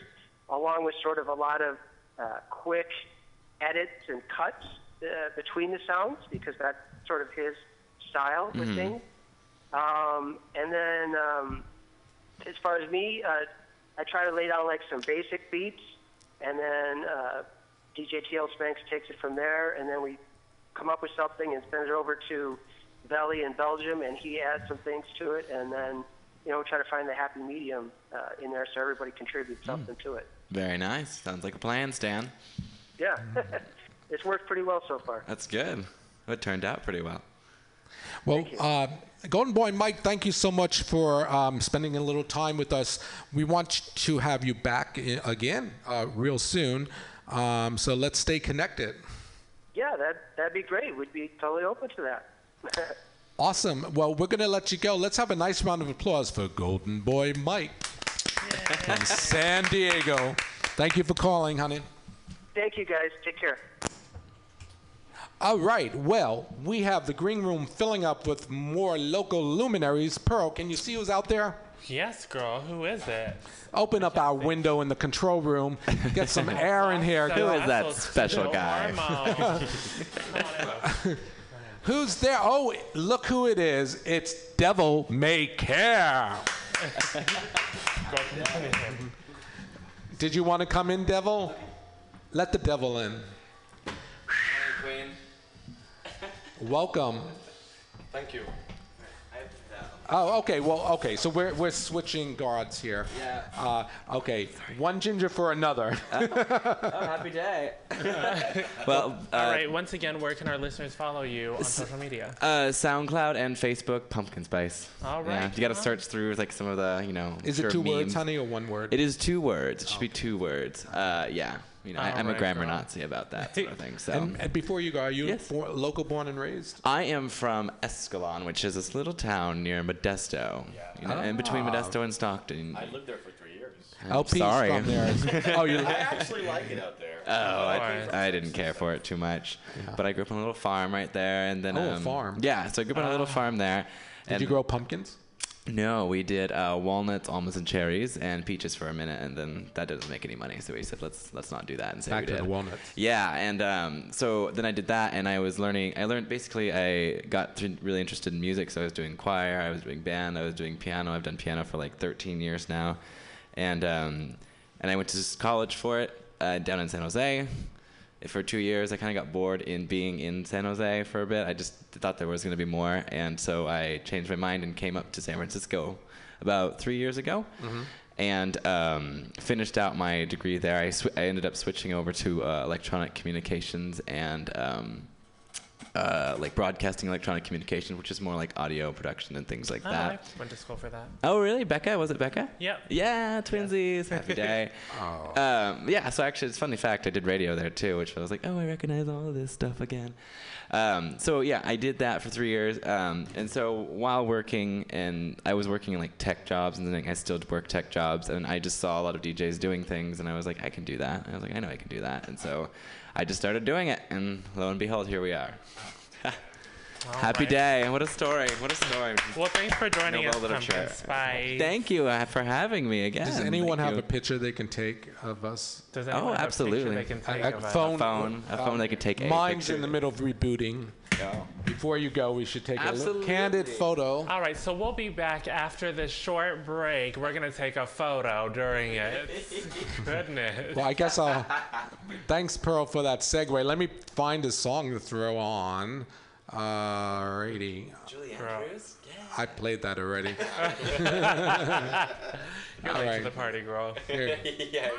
along with sort of a lot of uh, quick edits and cuts uh, between the sounds, because that's sort of his style with things. Um, and then um, as far as me, uh, I try to lay down like some basic beats, and then uh, DJ TL Spanks takes it from there, and then we come up with something and send it over to Valley in Belgium, and he adds some things to it, and then you know try to find the happy medium uh, in there so everybody contributes something to it. Very nice. Sounds like a plan, Stan. Yeah, it's worked pretty well so far. That's good. It turned out pretty well. Well, uh, Golden Boy Mike, thank you so much for um, spending a little time with us. We want to have you back i- again uh, real soon. Um, so let's stay connected. Yeah, that that'd be great. We'd be totally open to that. Awesome. Well, we're going to let you go. Let's have a nice round of applause for Golden Boy Mike from San Diego. Thank you for calling, honey. Thank you, guys. Take care. All right. Well, we have the green room filling up with more local luminaries. Pearl, can you see who's out there? Yes, girl. Who is it? Open up our window in the control room. Get some air in here. Who is that special guy? Who's there? Oh, look who it is. It's Devil May Care. Did you want to come in, Devil? Let the devil in. Welcome. Thank you. Oh, okay. Well, okay. So we're, we're switching guards here. Yeah. Uh, okay. One ginger for another. Oh, happy day. well, uh, All right. Once again, where can our listeners follow you on social media? uh, SoundCloud and Facebook, Pumpkin Spice. All Yeah, you got to search through like some of the, you know. Is it sure two words, honey, or one word? It is two words. It should be two words. Uh, yeah. You know, I, I'm a grammar girl. Nazi about that sort of thing. So. And, and before you go, are you Yes. born, local born and raised? I am from Escalon, which is this little town near Modesto. You know, in between Ah. Modesto and Stockton. I lived there for three years. I'm LP's sorry. from there. oh, you. I actually like it out there. Oh, I, I didn't care for it too much. But I grew up on a little farm right there, and then Oh, a um, farm. Yeah, so I grew up on a little farm there. Did and you grow pumpkins? No, we did uh, walnuts, almonds, and cherries, and peaches for a minute, and then that doesn't make any money. So we said, let's let's not do that and say Back we to did. the walnuts. Yeah, and um, so then I did that, and I was learning. I learned basically. I got th- really interested in music, so I was doing choir, I was doing band, I was doing piano. I've done piano for like 13 years now, and um, and I went to college for it uh, down in San Jose. For two years, I kind of got bored in being in San Jose for a bit. I just thought there was going to be more, and so I changed my mind and came up to San Francisco about three years ago and um, finished out my degree there. I, sw- I ended up switching over to uh, electronic communications and um, uh, like broadcasting electronic communications, which is more like audio production and things like Oh, that. I went to school for that. Oh, really? Becca? Was it Becca? Yeah. Yeah, twinsies. Happy day. um, yeah, so actually, it's a funny fact. I did radio there too, which I was like, oh, I recognize all of this stuff again. Um, so yeah, I did that for three years. Um, and so while working, and I was working in like tech jobs, and then I still work tech jobs, and I just saw a lot of DJs doing things, and I was like, I can do that. And I was like, I know I can do that. And so I just started doing it, and lo and behold, here we are. Happy right. day. What a story. What a story. Well, thanks for joining Nobel us, Literature. Pumpkin Spice. Thank you uh, for having me again. Does anyone Thank have you. a picture they can take of us? Does anyone Oh, have a absolutely. picture they can take A, of us? phone, A phone. A phone they could take Mine's picture. in the middle of rebooting. Before you go, we should take a Absolutely. little candid photo. All right, so we'll be back after this short break. We're gonna take a photo during it. Goodness. Well, I guess I'll. Thanks, Pearl, for that segue. Let me find a song to throw on. Alrighty. Julie Girl. Andrews? I played that already. You're All late right. to the party, girl. Here. yeah.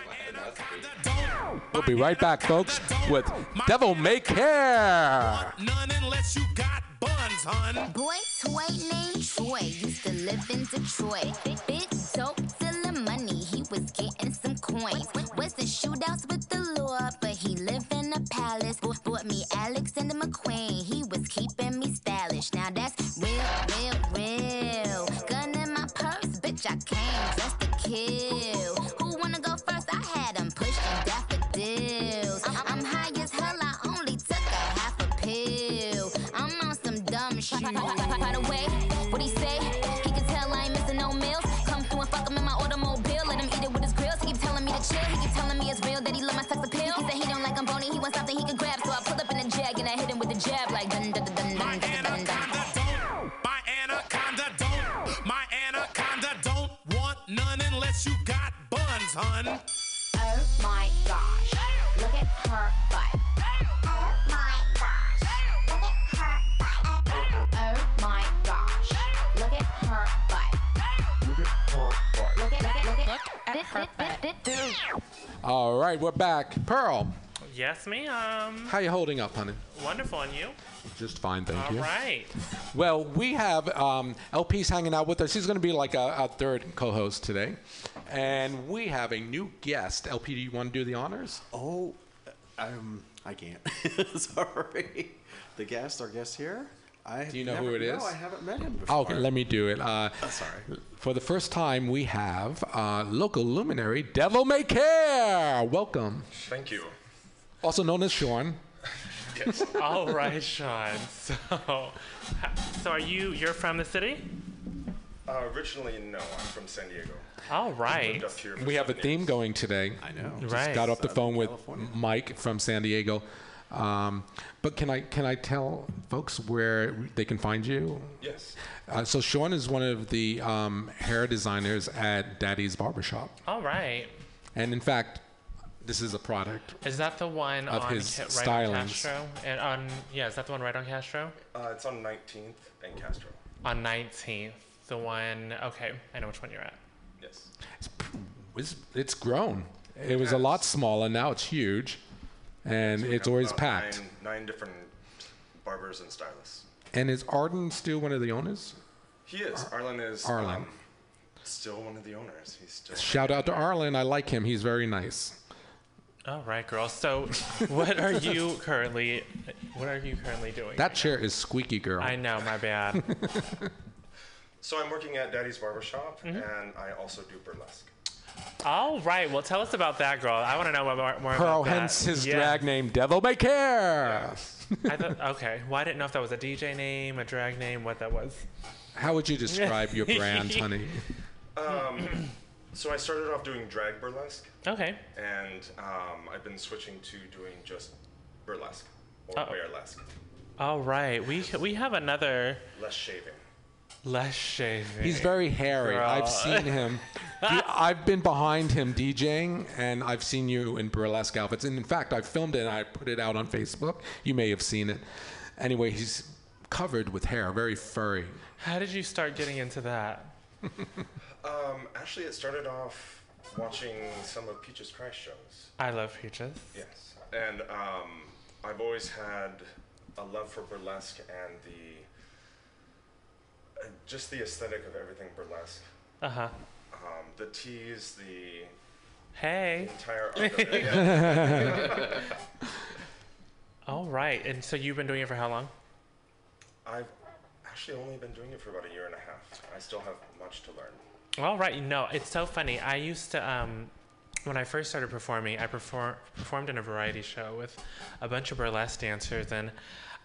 We'll be right back, folks, with Devil May Care. None unless you got buns, hun. Boy toy named Troy used to live in Detroit. Big dope dealing money, he was getting some coins. Was in shootouts with the law, but he lived in a palace. Bought, bought me Alexander McQueen, he was keeping me stylish. Now that's kill. Who wanna go first? I had him pushing daffodils. I'm, I'm high as hell, I only took a half a pill. I'm on some dumb shit. By the way, what he say? He can tell I ain't missing no meals. Come through and fuck him in my automobile. Let him eat it with his grills. He keep telling me to chill. He keep telling me it's real that he love my sex appeal. He said he don't like I'm bony. He wants something he can grab. So I pull up in a jag and I hit him with the jab like dun panties. Oh my gosh, look at her butt. Oh my gosh, look at her butt. Oh my gosh, look at her butt. Look at her butt. Look at, look at, look at. All right, we're back. Pearl. Yes, ma'am. How you holding up, honey? Wonderful, and you? Just fine, thank All you. All right. Well, we have um, LP's hanging out with us. He's going to be like a, a third co-host today and we have a new guest. LP, do you want to do the honors? Oh, um, I can't. Sorry. The guest, our guest here. I Do you know never, who it is? No, I haven't met him before. Okay, let me do it. Uh, sorry. For the first time, we have uh, local luminary Devil May Care. Welcome. Thank you. Also known as Sean. Yes. All right, Sean. So, so are you? You're from the city? Uh, originally, no. I'm from San Diego. All right. Moved up here We have a theme going today. I know. Just Right. got off the phone with California. Mike from San Diego. Um, but can I can I tell folks where they can find you? Yes. Uh, so Sean is one of the um, hair designers at Daddy's Barbershop, All right. and in fact, this is a product. Is that the one Of on his Ca- right on. Castro? And on yeah, is that the one right on Castro? Uh, it's on 19th and Castro. On 19th, the one. Okay, I know which one you're at. Yes. It's, it's grown. It was a lot smaller. Now it's huge, and So it's always packed. Nine, nine different barbers and stylists. And is Arden still one of the owners? He is. Arlen is. Arlen. Um, still one of the owners. He's still. Shout out to Arlen. I like him. He's very nice. All right, girl. So, what are you currently? What are you currently doing? That chair is squeaky, girl. I know, my bad. So I'm working at Daddy's Barbershop, Mm-hmm. and I also do burlesque. All right. Well, tell us about that, girl. I want to know more, more Pearl, about that. hence his Yeah. drag name, Devil May Care. I thought, okay. Well, I didn't know if that was a DJ name, a drag name, what that was. How would you describe your brand, honey? Um, so I started off doing drag burlesque, Okay. and um, I've been switching to doing just burlesque or Uh-oh. bearlesque, All right. We we have another less shaving. Less shaving. He's very hairy. Girl. I've seen him. He- I've been behind him DJing, and I've seen you in burlesque outfits. And in fact, I filmed it and I put it out on Facebook. You may have seen it. Anyway, he's covered with hair, very furry. How did you start getting into that? Um, actually, it started off watching some of Peaches Christ shows. I love peaches. Yes, and um, I've always had a love for burlesque and the just the aesthetic of everything burlesque. Uh huh. Um, the tees, the Hey. entire art of All right. And so you've been doing it for how long? I've actually only been doing it for about a year and a half. I still have much to learn. All right. No, it's so funny. I used to, um, when I first started performing, I perform, performed in a variety show with a bunch of burlesque dancers, and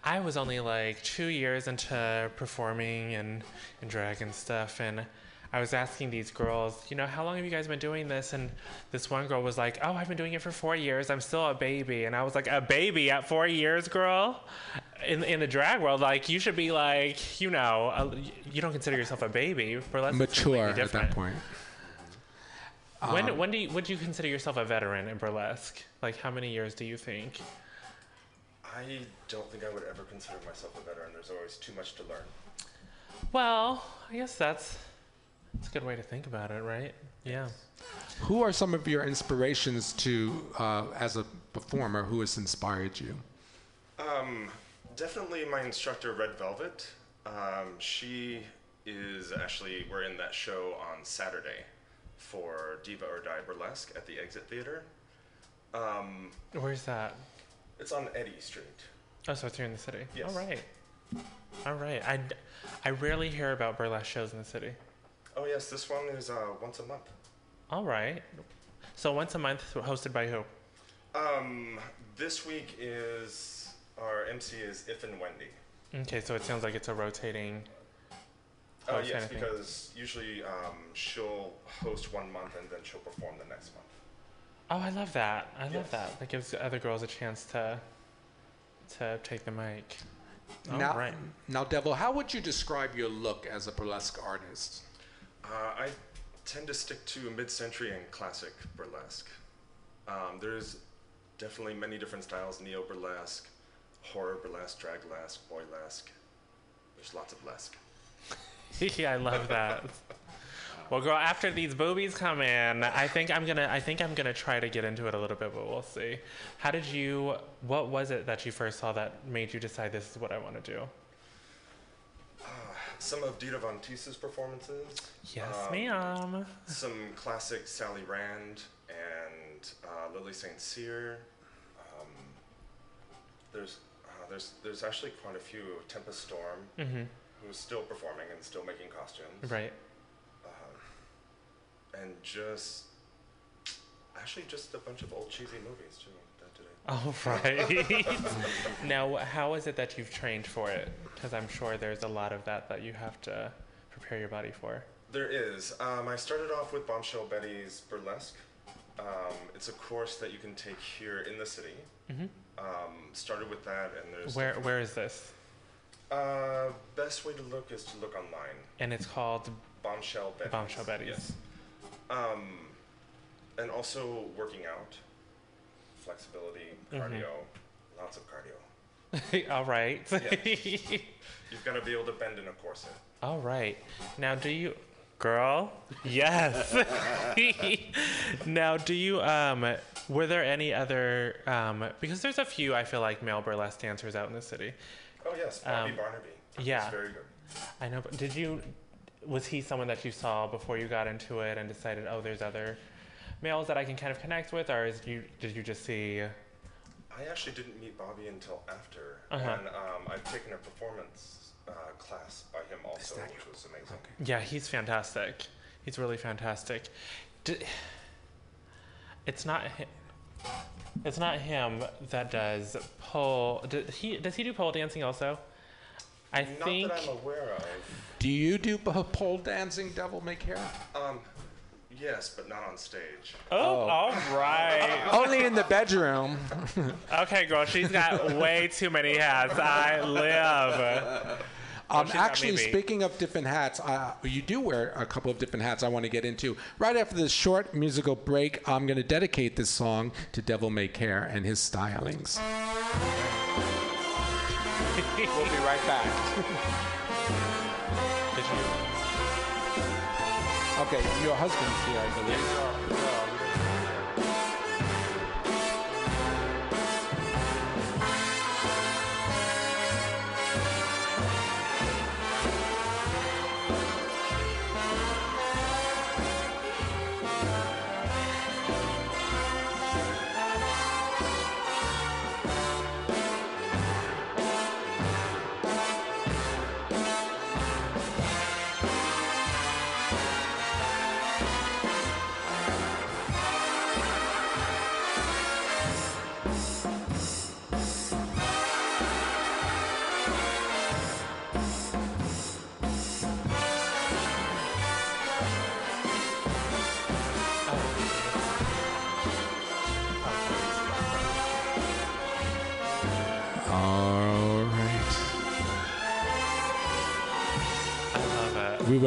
I was only like two years into performing and, and drag and stuff, and I was asking these girls, you know, how long have you guys been doing this? And this one girl was like, oh, I've been doing it for four years. I'm still a baby. And I was like, a baby at four years, girl? In, in the drag world, like, you should be like, you know, a, you don't consider yourself a baby. Burlesque is Mature at that point. When um, when do you, would you consider yourself a veteran in burlesque? Like how many years do you think? I don't think I would ever consider myself a veteran. There's always too much to learn. Well, I guess that's that's a good way to think about it, right? Yeah. Who are some of your inspirations to, uh, as a performer, who has inspired you? Um, definitely my instructor, Red Velvet. Um, she is actually, we're in that show on Saturday for Diva or Die Burlesque at the Exit Theater. Um, Where's that? It's on Eddy Street. Oh, so it's here in the city. Yes. All right. All right. I, I rarely hear about burlesque shows in the city. Oh, yes, this one is uh, once a month. All right. So once a month, hosted by who? Um, this week is, our MC is If and Wendy. Okay, so it sounds like it's a rotating. Oh, host yes, kind of thing. because usually um, she'll host one month and then she'll perform the next month. Oh, I love that. I love Yes. that. That gives other girls a chance to to take the mic. All now, right. now, Devil, how would you describe your look as a burlesque artist? Uh, I tend to stick to mid-century and classic burlesque. Um, there's definitely many different styles: neo burlesque, horror burlesque, drag burlesque, boylesque. There's lots of lesque. yeah, I love that. Well, girl, after these boobies come in, I think I'm gonna. I think I'm gonna try to get into it a little bit, but we'll see. How did you? What was it that you first saw that made you decide this is what I want to do? Some of Dita Von Teese's performances. Yes, um, ma'am. Some classic Sally Rand and uh, Lily St. Cyr. Um, there's, uh, there's, there's actually quite a few. Tempest Storm, Mm-hmm. who's still performing and still making costumes. Right. And just, actually, just a bunch of old cheesy movies too. That did it. All right. now, how is it that you've trained for it? Because I'm sure there's a lot of that that you have to prepare your body for. There is. Um, I started off with Bombshell Betty's Burlesque. Um, it's a course that you can take here in the city. Mhm. Um, started with that, and there's Where Where is this? Uh, best way to look is to look online. And it's called Bombshell Betty's. Bombshell Betty's. Yes. Um, and also working out, flexibility, Mhm. cardio, lots of cardio. All right. You've got to be able to bend in a corset. All right. Now, do you, girl? Yes. now, do you? Um, were there any other? Um, because there's a few. I feel like male burlesque dancers out in the city. Oh yes, Bobby Um, Barnaby. yeah. He's very good. I know. But did you? Was he someone that you saw before you got into it and decided, oh, there's other males that I can kind of connect with, or is you did you just see? I actually didn't meet Bobby until after, Uh-huh. and um, I've taken a performance uh, class by him also, which was amazing. Yeah, he's fantastic. He's really fantastic. D- it's not him. It's not him that does pole. Did he does he do pole dancing also? I Not think. that I'm aware of. Do you do p- pole dancing, Devil May Care? Um, yes, but not on stage. Oh, all right. Only in the bedroom. okay, girl, she's got way too many hats. I live. Um, she's got actually, maybe. speaking of different hats, uh, you do wear a couple of different hats I want to get into. Right after this short musical break, I'm going to dedicate this song to Devil May Care and his stylings. We'll be right back. Okay, your husband's here, I believe.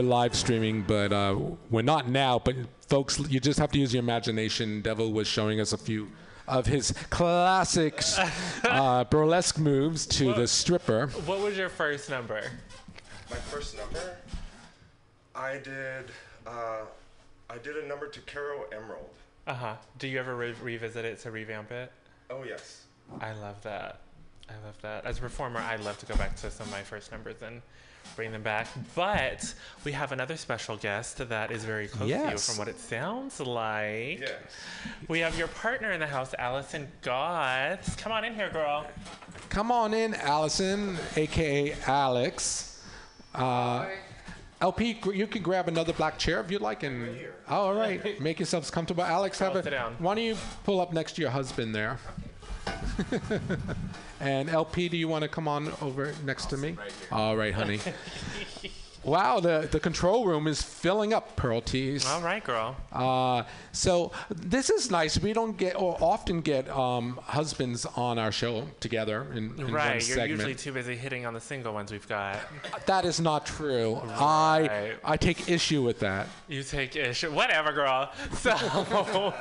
Live streaming, but uh, we're not now. But folks, you just have to use your imagination. Devil was showing us a few of his classic uh, burlesque moves to the stripper. What was your first number? My first number, I did. Uh, I did a number to Caro Emerald. Uh huh. Do you ever re- revisit it to revamp it? Oh yes. I love that. I love that. As a performer, I love to go back to some of my first numbers and bring them back. But we have another special guest that is very close to you from what it sounds like. Yes. We have your partner in the house, Allison Goth. Come on in here, girl. Come on in, Allison, aka Alex. Uh, LP, you can grab another black chair if you'd like, and oh, all right, make yourselves comfortable. Alex, have Girl, a. sit down. Why don't you pull up next to your husband there? And LP, do you want to come on over next to me? All right, honey. wow, the the control room is filling up, Pearl Tees. All right, girl. Uh, so this is nice. We don't get or often get um, husbands on our show together in, in one right, you're segment. usually too busy hitting on the single ones we've got. That is not true. I I take issue with that. You take issue. Whatever, girl. So,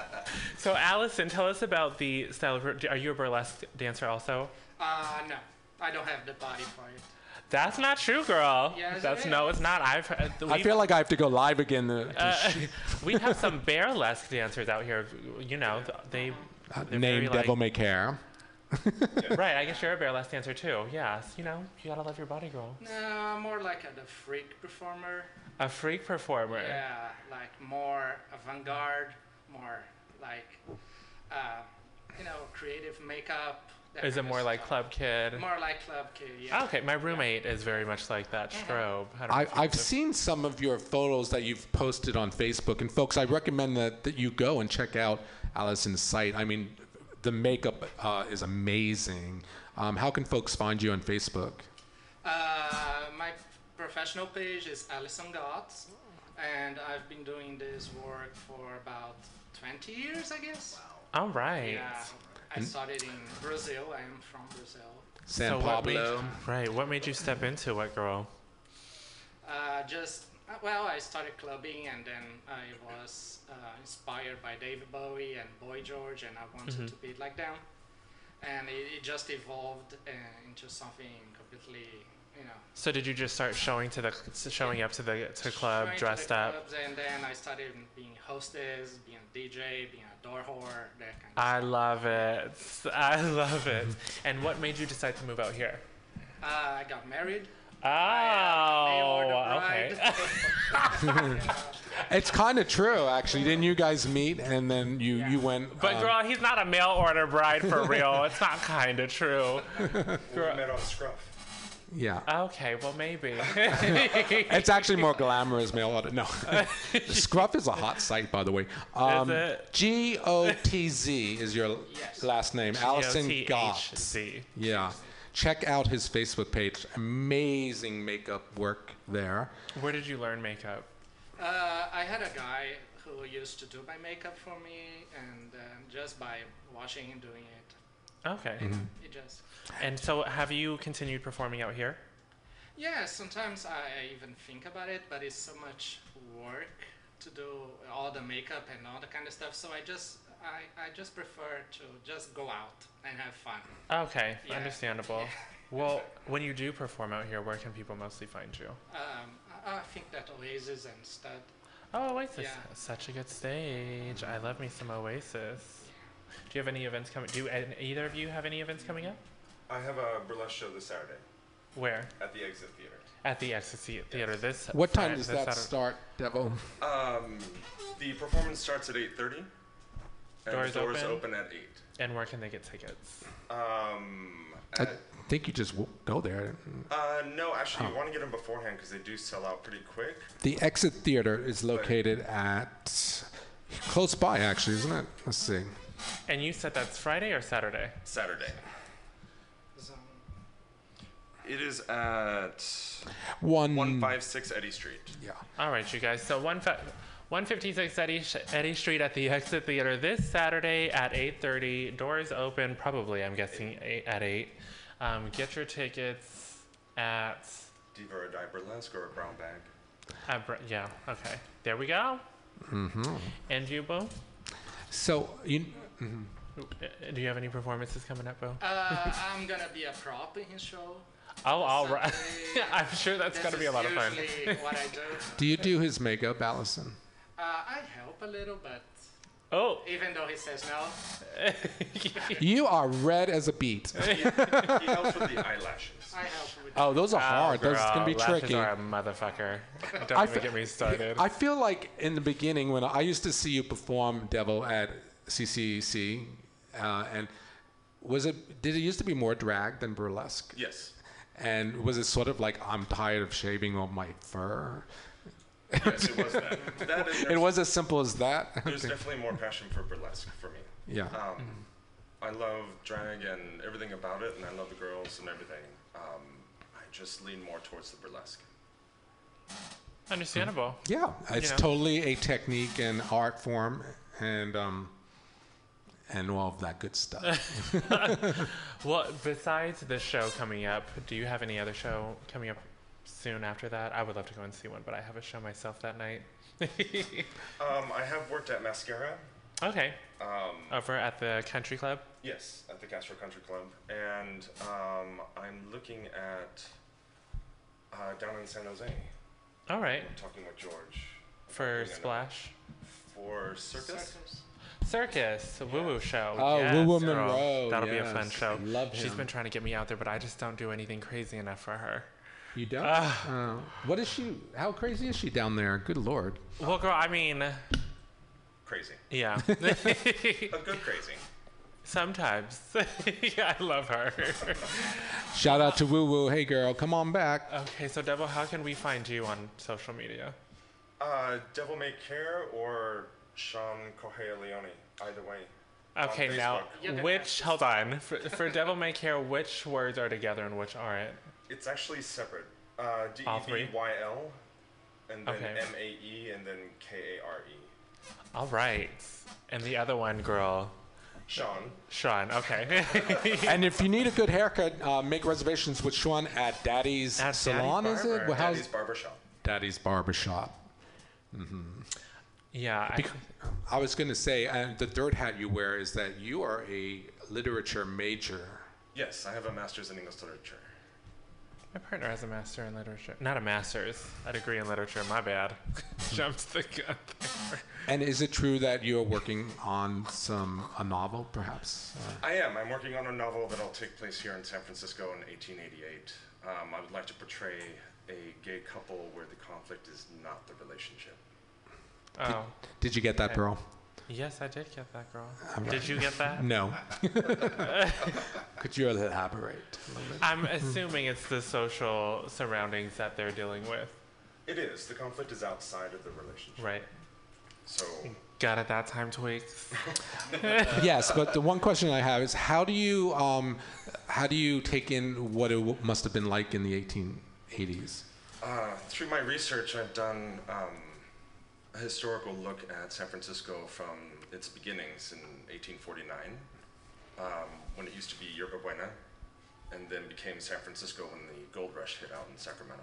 so Allison, tell us about the style of. Are you a burlesque dancer also? Uh, no, I don't have the body for it. That's not true, girl. Yes, That's it no, it's not. I've. Uh, I feel like I have to go live again. To, to uh, we have some burlesque dancers out here. You know, they. they're name very, Devil like- May Care. Right, I guess you're a burlesque dancer too. Yes, you know, you gotta love your body, girl. No, more like a the freak performer. A freak performer. Yeah, like more avant-garde, more like, uh, you know, creative makeup. That Is it more like. Club Kid? More like Club Kid, yeah. Okay, my roommate is very much like that. Strobe. I don't know I, if you I've guys seen some of your photos that you've posted on Facebook, and folks, I recommend that, that you go and check out Allison's site. I mean, the makeup uh, is amazing. Um, how can folks find you on Facebook? Uh, my professional page is Alison Gotts, and I've been doing this work for about 20 years, I guess. Wow. All right. Yeah, I started in Brazil. I am from Brazil. San so what made right? What made you step into it, girl? Uh, just uh, well, I started clubbing, and then I was uh, inspired by David Bowie and Boy George, and I wanted Mm-hmm. to be like them. And it, it just evolved uh, into something completely, you know. So did you just start showing to the showing up to the to club Going to dressed the up? clubs, and then I started being hostess, being a DJ, being a door whore, that kind of I stuff. love it. I love it. And what made you decide to move out here? Uh, I got married. Oh, Mayor the okay. It's kind of true, actually. Didn't you guys meet and then you, you went? But um, girl, he's not a mail order bride for real. it's not kind of true. We met on Scruff. Yeah. Okay, well maybe. It's actually more glamorous male audit. No. Scruff is a hot site, by the way. Um, it? G O T Z is your Yes. last name. Allison Gotts. Yeah. Check out his Facebook page. Amazing makeup work there. Where did you learn makeup? Uh, I had a guy who used to do my makeup for me, and uh, just by watching him doing it, Okay. Mm-hmm. it just. And so have you continued performing out here? Yeah, sometimes I even think about it, but it's so much work to do all the makeup and all the kind of stuff. So I just, I, I just prefer to just go out and have fun. Okay, Yeah. understandable. Well, when you do perform out here, where can people mostly find you? Um, I, I think that Oasis and stuff. Oh, Oasis. Yeah. Such a good stage. I love me some Oasis. Do you have any events coming? Do an- either of you have any events coming up? I have a burlesque show this Saturday Where? at the Exit Theater. At the Ecstasy Theater. This. What time Fri- does this that Saturday- start, Devil? Um, the performance starts at 8:30. And Doors the doors open? open at 8. And where can they get tickets? Um, I at, think you just w- go there. uh, no, actually, you want to get them beforehand because they do sell out pretty quick. The Exit Theater is located at close by, actually, isn't it? Let's see. And you said that's Friday or Saturday? Saturday. It is at One. 156 Eddy Street. Yeah. All right, you guys. So one fa- 156 Eddy, Eddy Street at the Exit Theater this Saturday at 8:30. Doors open, probably. I'm guessing eight, at eight. Um, get your tickets at. Diva or Die Burlesque or a brown bag. at Br- yeah. Okay. There we go. Mm-hmm. And you, Bo? So you. Uh, Do you have any performances coming up, Bo? uh, I'm gonna be a prop in his show. Oh, all right. Saturday. I'm sure that's This going to be a is lot of fun. usually what I do. Do you do his makeup, Allison? Uh, I help a little, but Oh. even though he says no, You are red as a beet. He helps with the eyelashes. I help with. Oh, those are hard. Oh, those can be girl, lashes tricky. are a motherfucker. Don't I even fe- get me started. I feel like in the beginning when I used to see you perform Devil at CCC, uh, and was it did it used to be more drag than burlesque? Yes. And was it sort of like I'm tired of shaving all my fur? Yes, it was that. that It was as simple as that. There's definitely more passion for burlesque for me. yeah. Um, I love drag and everything about it, and I love the girls and everything. Um, I just lean more towards the burlesque. Understandable. Yeah, it's know. totally a technique and art form, and um, and all of that good stuff. Well, besides this show coming up, do you have any other show coming up soon after that? I would love to go and see one, but I have a show myself that night. Um, I have worked at Mascara. okay. Um, Over at the country club? Yes, at the Castro Country Club, and um, I'm looking at Uh, down in San Jose. All right. I'm talking with George. For Splash. For Circus? Circus, a woo woo show. Oh, yes, Woo Woo. Monroe, That'll be a fun show. Love She's him. been trying to get me out there, but I just don't do anything crazy enough for her. You don't? Oh. what is she? How crazy is she down there? Good lord. Well, girl, I mean, Crazy. yeah. A good crazy. Sometimes. yeah, I love her. Shout out to Woo Woo. Hey girl, come on back. okay, so Devil, how can we find you on social media? Uh, Devil May Care or Sean Correa Leone. Either way. Okay, now, Facebook. which, hold on. For, for Devil May Care, which words are together and which aren't? It's actually separate. Uh, D E All three? Y L, and then Okay. M A E, and then K A R E. All right. And the other one, girl. Sean. Sean, okay. and if you need a good haircut, uh, make reservations with Sean at Daddy's At Salon. Daddy is it? Well, Daddy's Barbershop. Daddy's Barbershop. Yeah. I, I was going to say, uh, the third hat you wear is that you are a literature major. Yes, I have a master's in English literature. my partner has a master in literature. Not a master's, a degree in literature. My bad. Jumped the gun there. And is it true that you're working on some a novel, perhaps? Uh, I am. I'm working on a novel that'll take place here in San Francisco in 1888. Um, I would like to portray a gay couple where the conflict is not the relationship. Oh. did you get that, Okay. Pearl? Yes, I did get that, girl. All right. Did you get that? No. Could you elaborate a little bit? I'm assuming it's the social surroundings that they're dealing with. It is. The conflict is outside of the relationship. Right. So Got it that time, Tweaks. yes, but the one question I have is how do you um, how do you take in what it w- must have been like in the 1880s? Uh, through my research, I've done um, a historical look at San Francisco from its beginnings in 1849, um, when it used to be Yerba Buena, and then became San Francisco when the gold rush hit out in Sacramento.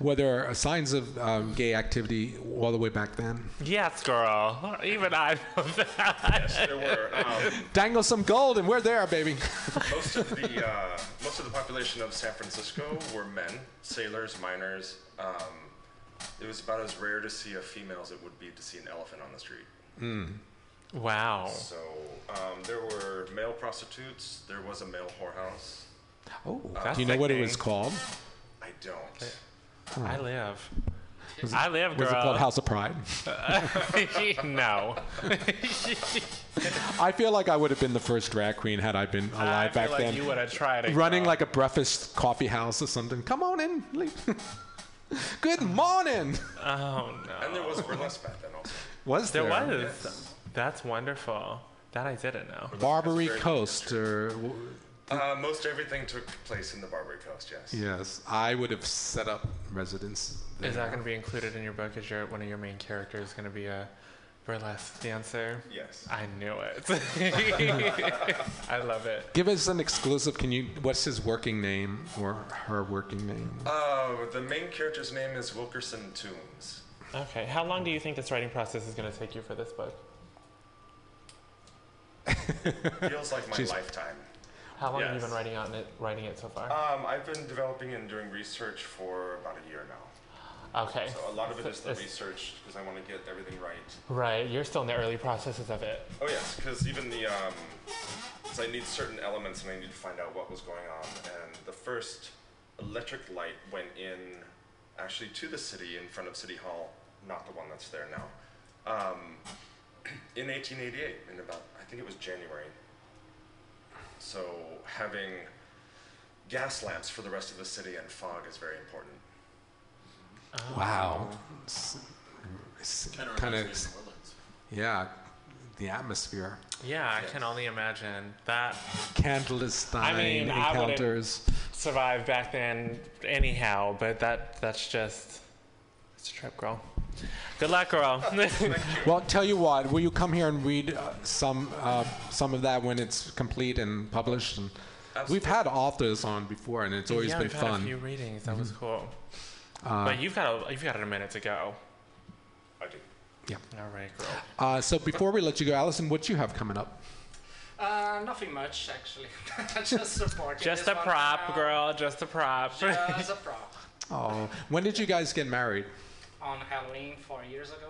Were there signs of um, gay activity all the way back then? Yes, girl. Even I know that. Yes, there were. Um, Dangle some gold, and we're there, baby. most of the uh, most of the population of San Francisco were men, sailors, miners. Um, it was about as rare to see a female as it would be to see an elephant on the street. Hmm. Wow. So um, there were male prostitutes. There was a male whorehouse. Oh, uh, That's do you know what it was called? I don't. Hmm. I live. I live, girl. Was it called House of Pride? no. I feel like I would have been the first drag queen had I been I alive feel back like then. you would have tried it. Running girl. like a breakfast coffee house or something. Come on in. Good morning. Oh no. And there was burlesque back then also. Was There there? was. Yes. That's wonderful. That I didn't know. Barbary Coast, or Uh, most everything took place in the Barbary Coast. Yes. yes, I would have set up residence. There. Is that going to be included in your book? Is your one of your main characters going to be a burlesque dancer? Yes. I knew it. I love it. Give us an exclusive. Can you? What's his working name or her working name? Uh, the main character's name is Wilkerson Toombs. Okay. How long do you think this writing process is going to take you for this book? Feels like my She's- lifetime. How long have you been writing on it? Writing it so far? Um, I've been developing and doing research for about a year now. Okay. So a lot of it is the It's- research because I want to get everything right. Right. You're still in the early processes of it. Oh yes, because even the um, 'cause I need certain elements and I need to find out what was going on. And the first electric light went in, actually to the city in front of City Hall, not the one that's there now, um, in 1888. In about I think it was January. So having gas lamps for the rest of the city and fog is very important. Wow. It's, it's kind of. Yeah, the atmosphere. Yeah, I can only imagine that Candlestein I mean, I wouldn't- encounters. survived back then anyhow, but that that's just it's a trip, girl. Good luck, girl. Well, tell you what, will you come here and read uh, some uh, some of that when it's complete and published? And we've had authors on before, and it's always yeah, been we've had a fun. few readings. That was cool. Uh, but you've got a you've got a minute to go. I do. Yeah. All right, girl. Uh, so before we let you go, Allison, what you have coming up? Uh, nothing much actually. just supporting. Just a prop, now. girl. Just a prop. Just a prop. Oh, when did you guys get married? On Halloween four years ago.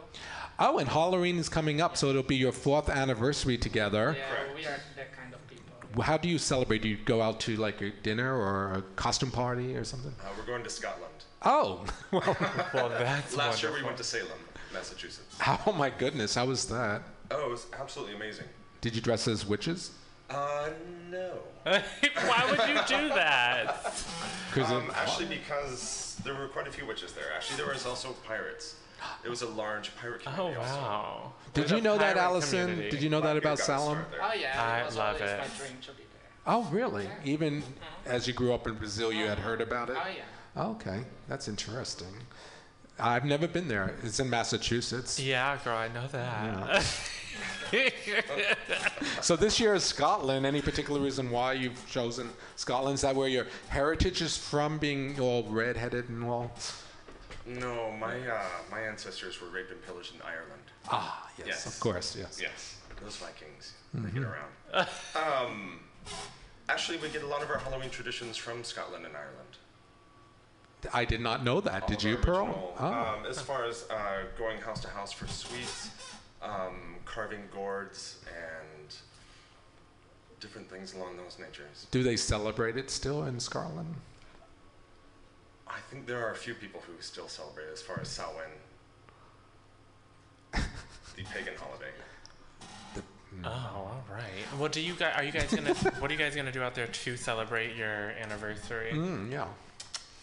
Oh, and Halloween is coming up, so it'll be your fourth anniversary together. Yeah, we are that kind of people. How do you celebrate? Do you go out to like a dinner or a costume party or something? Uh, we're going to Scotland. Oh, well, Well, that's Last year we went to Salem, Massachusetts. oh my goodness, how was that? Oh, it was absolutely amazing. Did you dress as witches? Uh, no. Why would you do that? 'Cause Um, actually, because there were quite a few witches there. Actually, there was also pirates. It was a large pirate Oh community. also. wow! Did There's you know that, Allison? community. Did you know that about Salem? Oh yeah, I was love it. my dream to be there. Oh, really? Even as you grew up in Brazil, you had heard about it? Oh yeah. Okay, that's interesting. I've never been there. It's in Massachusetts. Yeah, girl, I know that. So this year is Scotland. Any particular reason why you've chosen Scotland? Is that where your heritage is from, being all red-headed and all? No, my uh, my ancestors were raped and pillaged in Ireland. Ah, yes, Yes. of course, yes. Yes, those Vikings. They get around. um, actually, we get a lot of our Halloween traditions from Scotland and Ireland. I did not know that. Did you, our Pearl? Oh. Um, as far as uh, going house to house for sweets, um, carving gourds, and different things along those natures. Do they celebrate it still in Scotland? I think there are a few people who still celebrate it as far as Samhain, the pagan holiday. Oh, all right. Well, do you guys are you guys gonna what are you guys gonna do out there to celebrate your anniversary? Mm, yeah.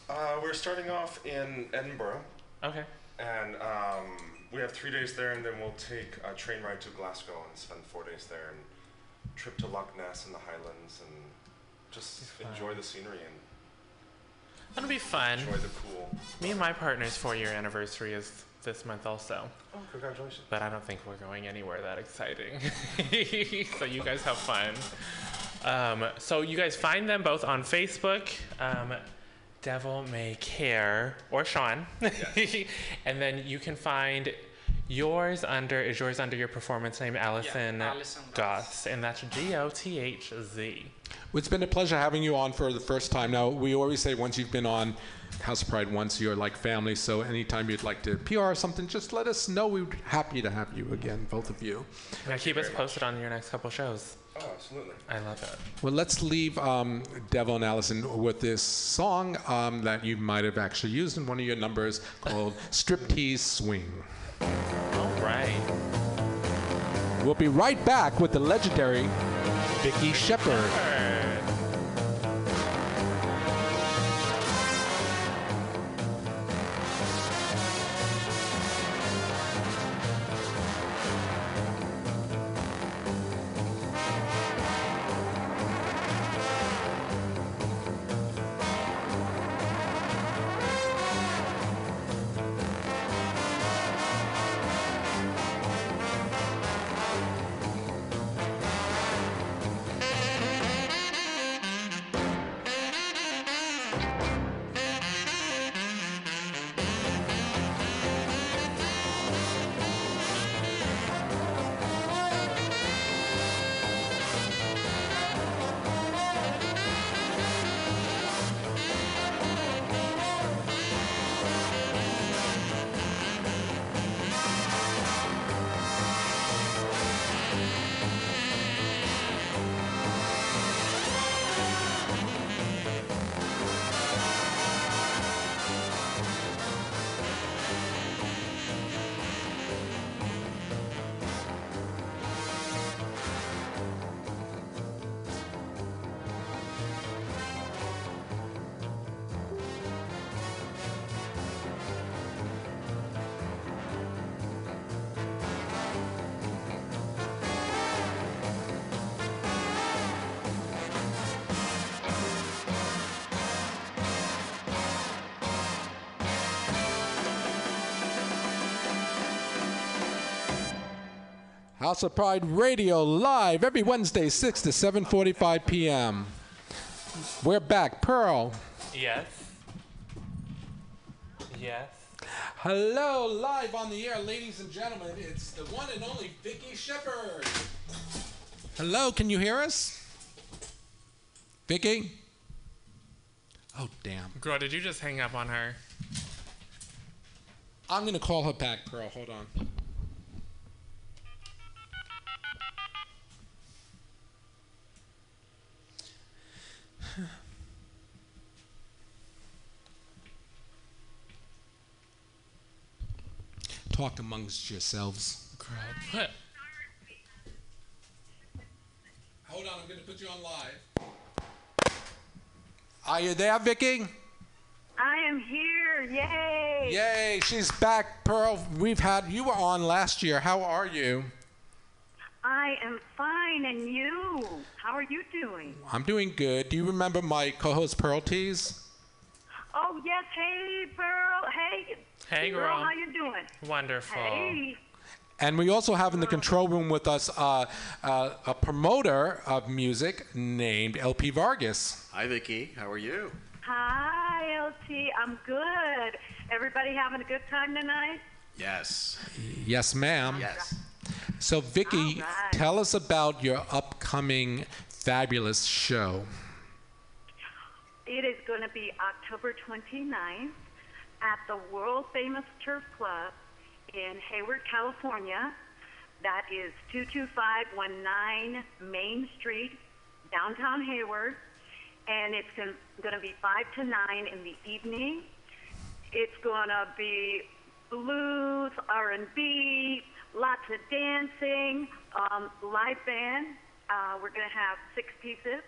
Uh, we're starting off in Edinburgh, Okay. and um, we have three days there, and then we'll take a train ride to Glasgow and spend four days there, and trip to Loch Ness and the Highlands, and just enjoy the scenery and That'll be fun. enjoy the cool. Me and my partner's four year anniversary is this month also. Oh, congratulations! But I don't think we're going anywhere that exciting. so you guys have fun. Um, so you guys find them both on Facebook. Um, Devil May Care or Sean, and then you can find yours under is yours under your performance name Allison, Allison Goths, and that's G O T H Z. Well, It's been a pleasure having you on for the first time. Now, we always say once you've been on House of Pride once, you're like family. So anytime you'd like to PR or something, just let us know. We'd be happy to have you again, both of you. Now keep us posted on your next couple shows. Oh, absolutely. I love it. Well, let's leave um, Devil and Allison with this song um, that you might have actually used in one of your numbers called Striptease Swing. All right. We'll be right back with the legendary Vicky Shepard. House of Pride Radio live every Wednesday, 6 to 7:45 p.m. We're back, Pearl. Yes. Yes. Hello, live on the air, ladies and gentlemen. It's the one and only Vicky Shepard. Hello, can you hear us? Vicky? Oh damn. Girl, did you just hang up on her? I'm gonna call her back, Pearl. Hold on. Talk amongst yourselves. Girl, put. Hold on, I'm gonna put you on live. Are you there, Vicky? I am here. Yay! Yay, she's back, Pearl. We've had you were on last year. How are you? I am fine, and you? How are you doing? I'm doing good. Do you remember my co-host Pearl Tees? Oh yes, hey Pearl. Hey. Hey, girl. girl. How you doing? Wonderful. Hey. And we also have in the control room with us uh, uh, a promoter of music named LP Vargas. Hi, Vicky. How are you? Hi, LP. I'm good. Everybody having a good time tonight? Yes. Yes, ma'am. Yes. So, Vicky, All right. tell us about your upcoming fabulous show. It is going to be October 29th at the world famous Turf Club in Hayward, California. That is 22519 Main Street, downtown Hayward. And it's going to be 5 to 9 in the evening. It's going to be blues, R&B, lots of dancing, um, live band. Uh, we're going to have six pieces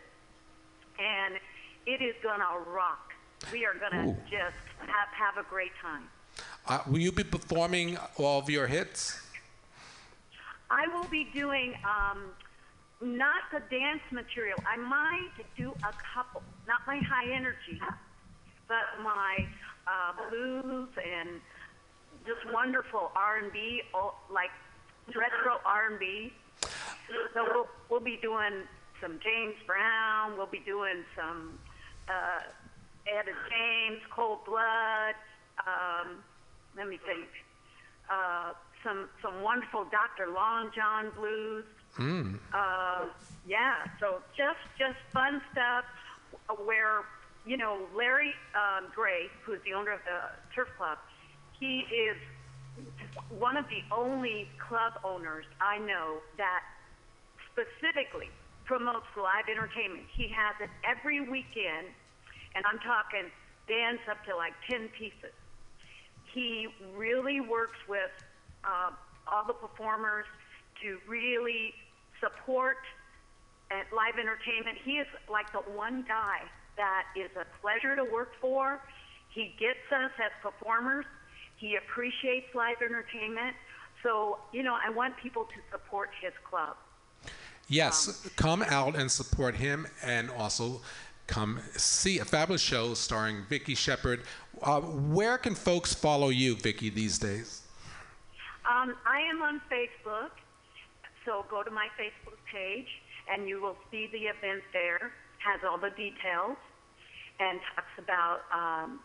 and it is gonna rock. We are gonna just have, have a great time. Uh, will you be performing all of your hits? I will be doing um, not the dance material. I might do a couple, not my high energy, but my uh, blues and just wonderful R&B, oh, like retro R&B. So we'll, we'll be doing some James Brown. We'll be doing some uh, Etta James, Cold Blood. Um, let me think. Uh, some some wonderful Dr. Long John blues. Mm. Uh, yeah, so just just fun stuff where you know Larry um, Gray, who's the owner of the Turf Club, he is one of the only club owners I know that specifically promotes live entertainment. He has it every weekend, and I'm talking bands up to like 10 pieces. He really works with uh, all the performers to really support at live entertainment. He is like the one guy that is a pleasure to work for. He gets us as performers. He appreciates live entertainment. So, you know, I want people to support his club. Yes, come out and support him, and also come see a fabulous show starring Vicky Shepard. Uh, where can folks follow you, Vicky, these days? Um, I am on Facebook, so go to my Facebook page and you will see the event there. Has all the details and talks about, um,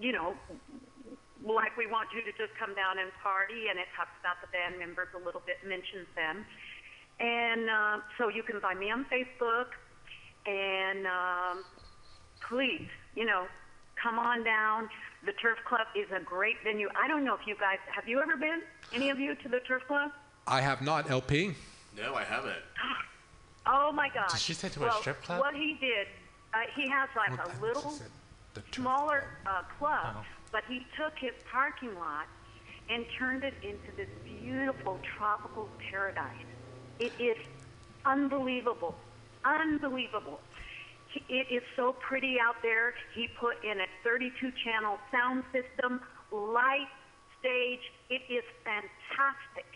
you know, like we want you to just come down and party, and it talks about the band members a little bit, mentions them. And uh, so you can find me on Facebook, and um, please, you know, come on down. The Turf Club is a great venue. I don't know if you guys have you ever been, any of you, to the Turf Club? I have not, LP. No, I haven't. Oh my God! Did she say to a strip club? What he did, uh, he has like a little smaller uh, club, Oh. but he took his parking lot and turned it into this beautiful tropical paradise. It is unbelievable, unbelievable. It is so pretty out there. He put in a 32-channel sound system, light, stage. It is fantastic.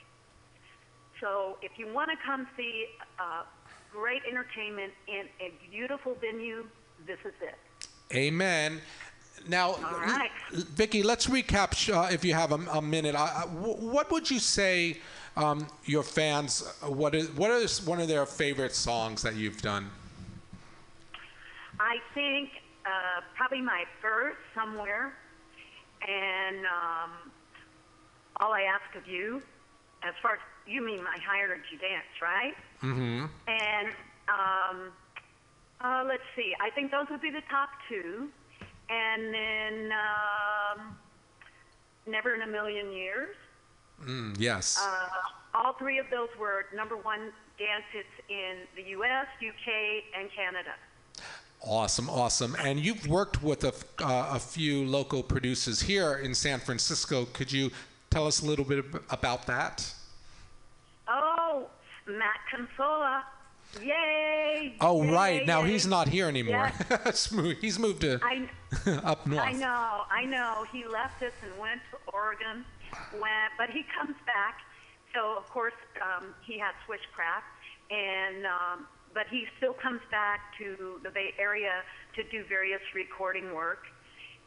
So if you want to come see uh, great entertainment in a beautiful venue, this is it. Amen. Now, right. Vicky, let's recap uh, if you have a, a minute. What would you say um, your fans? What is what is one of their favorite songs that you've done? I think uh, probably my first somewhere, and um, all I ask of you, as far as you mean my high energy dance, right? Mm-hmm. And um, uh, let's see, I think those would be the top two. and then um, Never in a Million Years. Mm, yes. Uh, three of those were number one dance hits in the U.S., U.K., and Canada. Awesome, awesome. And you've worked with a, uh, a few local producers here in San Francisco. Could you tell us a little bit about that? Oh, Matt Consola. Yay! Oh, Yay, right. Now yay. he's not here anymore. Mo- he's moved to I, up north. I know, I know. He left us and went to Oregon, went, but he comes back. So of course um, he had Switchcraft, and um, but he still comes back to the Bay Area to do various recording work,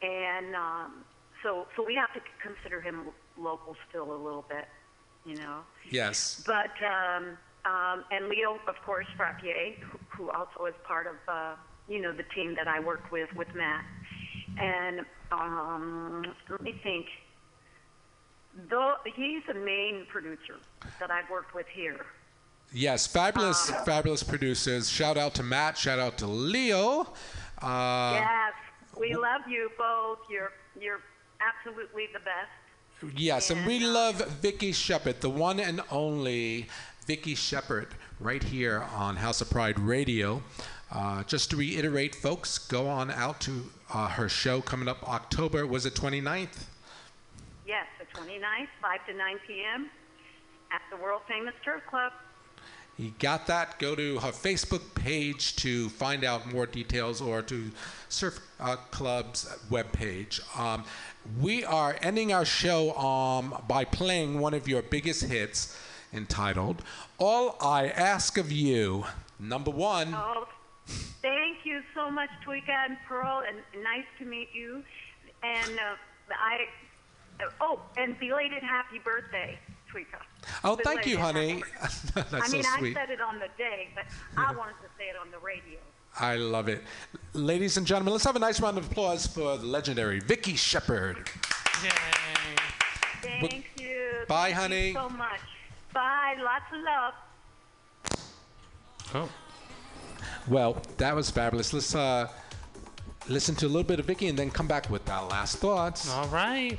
and um, so so we have to consider him local still a little bit, you know. Yes. But um, um, and Leo, of course, Frappier, who, who also is part of uh, you know the team that I work with with Matt. And um, let me think. Though he's the main producer that I've worked with here. Yes, fabulous, Uh, fabulous producers. Shout out to Matt. Shout out to Leo. Uh, yes, we love you both. You're you're absolutely the best. Yes, and we love Vicky Shepard, the one and only Vicky Shepard, right here on House of Pride Radio. Uh, just to reiterate, folks, go on out to uh, her show coming up October. Was it 29th? Yes, the 29th, 5 to 9 p.m. at the world famous Turf Club. You got that? Go to her Facebook page to find out more details or to Turf uh, Club's webpage. Um, we are ending our show um, by playing one of your biggest hits entitled All I Ask of You. Number one. Oh, thank you so much, Tweeka and Pearl, and nice to meet you. And uh, I, oh, and belated happy birthday, Tweeka. Oh, thank you, honey. That's I mean, so sweet. I said it on the day, but I wanted to say it on the radio. I love it. Ladies and gentlemen, let's have a nice round of applause for the legendary Vicky Shepard. Thank you. Bye, Thank honey. You so much. Bye. Lots of love. Oh. Well, that was fabulous. Let's uh, listen to a little bit of Vicky and then come back with our last thoughts. All right.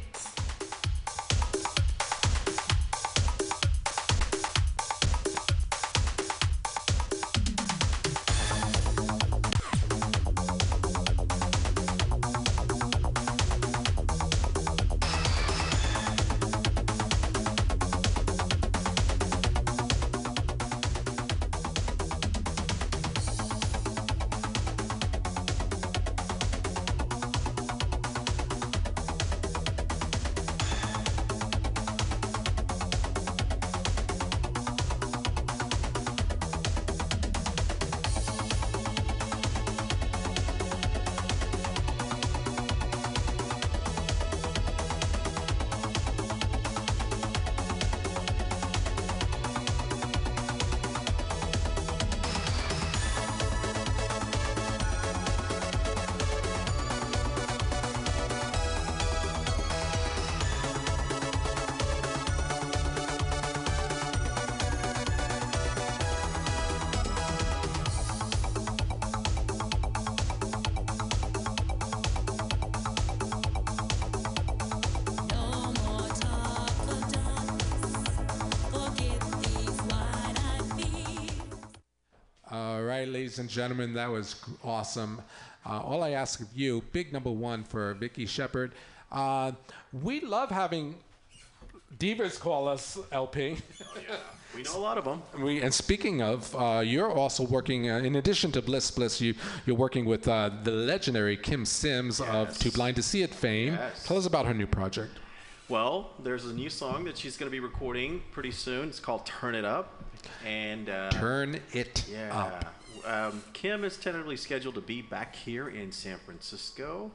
Ladies and gentlemen, that was awesome. Uh, all I ask of you, big number one for Vicky Shepard. Uh, we love having divas call us LP. We know a lot of them. We, and speaking of, uh, you're also working, uh, in addition to Bliss Bliss, you, you're working with uh, the legendary Kim Sims of Too Blind to See It fame. Yes. Tell us about her new project. Well, there's a new song that she's going to be recording pretty soon. It's called "Turn It Up," and uh, Turn It yeah. Up. Um, Kim is tentatively scheduled to be back here in San Francisco,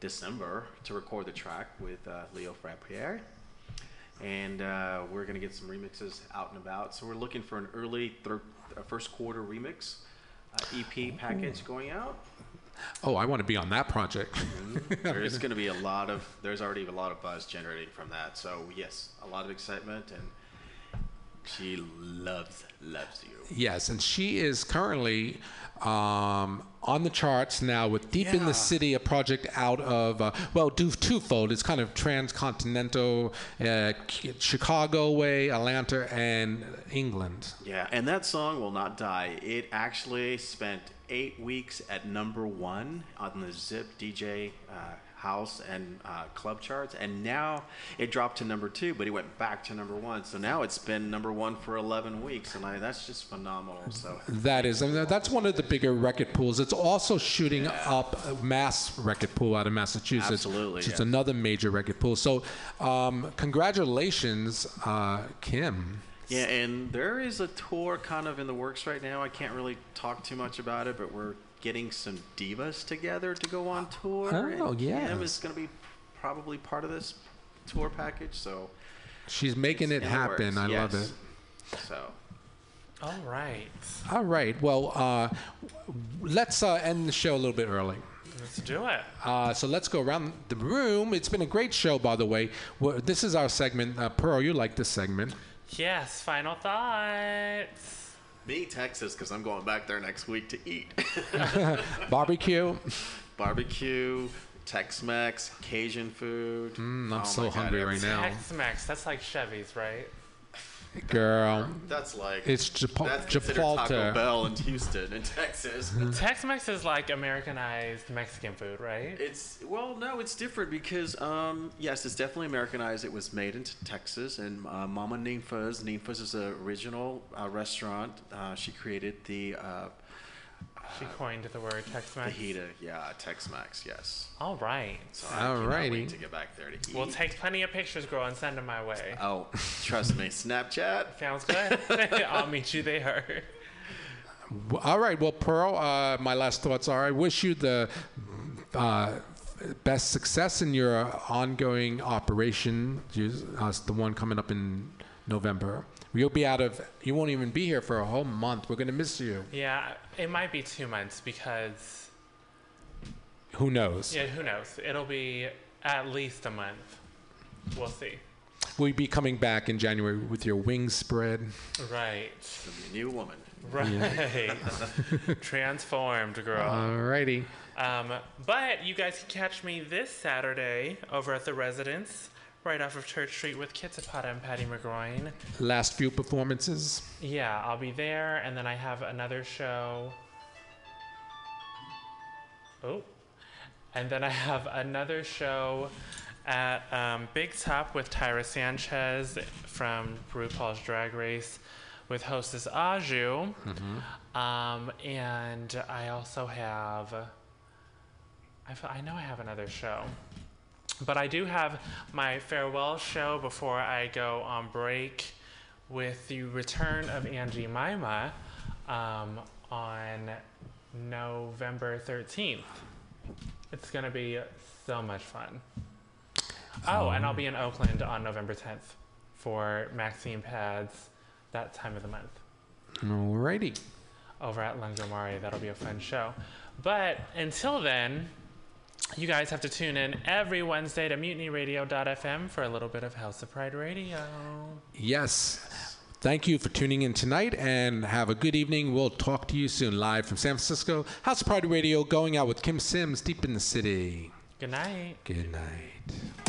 December, to record the track with uh, Leo Frappier. And uh, we're going to get some remixes out and about. So we're looking for an early thir- uh, first quarter remix uh, EP package going out. Oh, I want to be on that project. There's going to be a lot of there's already a lot of buzz generating from that. So yes, a lot of excitement and She loves loves you. Yes, and she is currently um, on the charts now with Deep in the City, a project out of, uh, well, do twofold. It's kind of transcontinental, uh, Chicago way, Atlanta, and England. Yeah, and that song will not die. It actually spent eight weeks at number one on the Zip DJ uh, house and uh, club charts, and now it dropped to number two, but it went back to number one. So now it's been number one for 11 weeks, and I, that's just phenomenal. So That is, I mean, that's one of the bigger record pools. It's also shooting up Mass record pool out of Massachusetts. Absolutely, Which is another major record pool. So, um, congratulations, uh, Kim. Yeah, and there is a tour kind of in the works right now. I can't really talk too much about it, but we're getting some divas together to go on tour. Oh, and yes. Kim is going to be probably part of this tour package, so She's making it happen. works, I love it. So All right. All right. Well, uh, let's uh, end the show a little bit early. Let's do it. Uh, so let's go around the room. It's been a great show, by the way. we this is our segment. Uh, Pearl, you like this segment. Yes, final thoughts. Me Texas because I'm going back there next week to eat Barbecue. barbecue, Tex-Mex, Cajun food. Mm, I'm Oh so my God, hungry right now. Tex-Mex, that's like Chevy's, right? Girl. That's like It's Chipo- that's considered Taco Bell in Houston, in Texas. Tex-Mex is like Americanized Mexican food, right? It's well, no, it's different because um, yes, it's definitely Americanized. It was made in Texas, and uh, Mama Ninfa's. Ninfa's is an original uh, restaurant. Uh, she created the uh, She coined the word Tex-Mex. fajita, yeah, Tex-Mex, yes. All right. So I cannot wait to get back there to eat. We'll take plenty of pictures, girl, and send them my way. oh, trust me, Snapchat. Sounds good. I'll meet you there. All right. Well, Pearl, uh, my last thoughts are I wish you the uh, best success in your ongoing operation, uh, the one coming up in November. You'll be out of, you won't even be here for a whole month. We're going to miss you. Yeah, it might be two months because, Who knows? yeah, who knows? It'll be at least a month. We'll see. Will you be coming back in January with your wings spread? Right. To be a new woman. Right. Transformed, girl. All righty. Um, but you guys can catch me this Saturday over at the Residence, right off of Church Street with Kitsapata and Patty McGroin. Last few performances. Yeah, I'll be there, and then I have another show. Oh, and then I have another show at um, Big Top with Tyra Sanchez from RuPaul's Drag Race with hostess Aju. Um, and I also have. I I know I have another show. But I do have my farewell show before I go on break with the return of Angie Mima um, on November 13th. It's going to be so much fun. Oh, and I'll be in Oakland on November 10th for Maxine Pads that time of the month All righty. over at Lungomare. That'll be a fun show. But until then, you guys have to tune in every Wednesday to mutinyradio.fm for a little bit of House of Pride Radio. Yes. Thank you for tuning in tonight and have a good evening. We'll talk to you soon live from San Francisco. House of Pride Radio going out with Kim Sims deep in the city. Good night. Good night.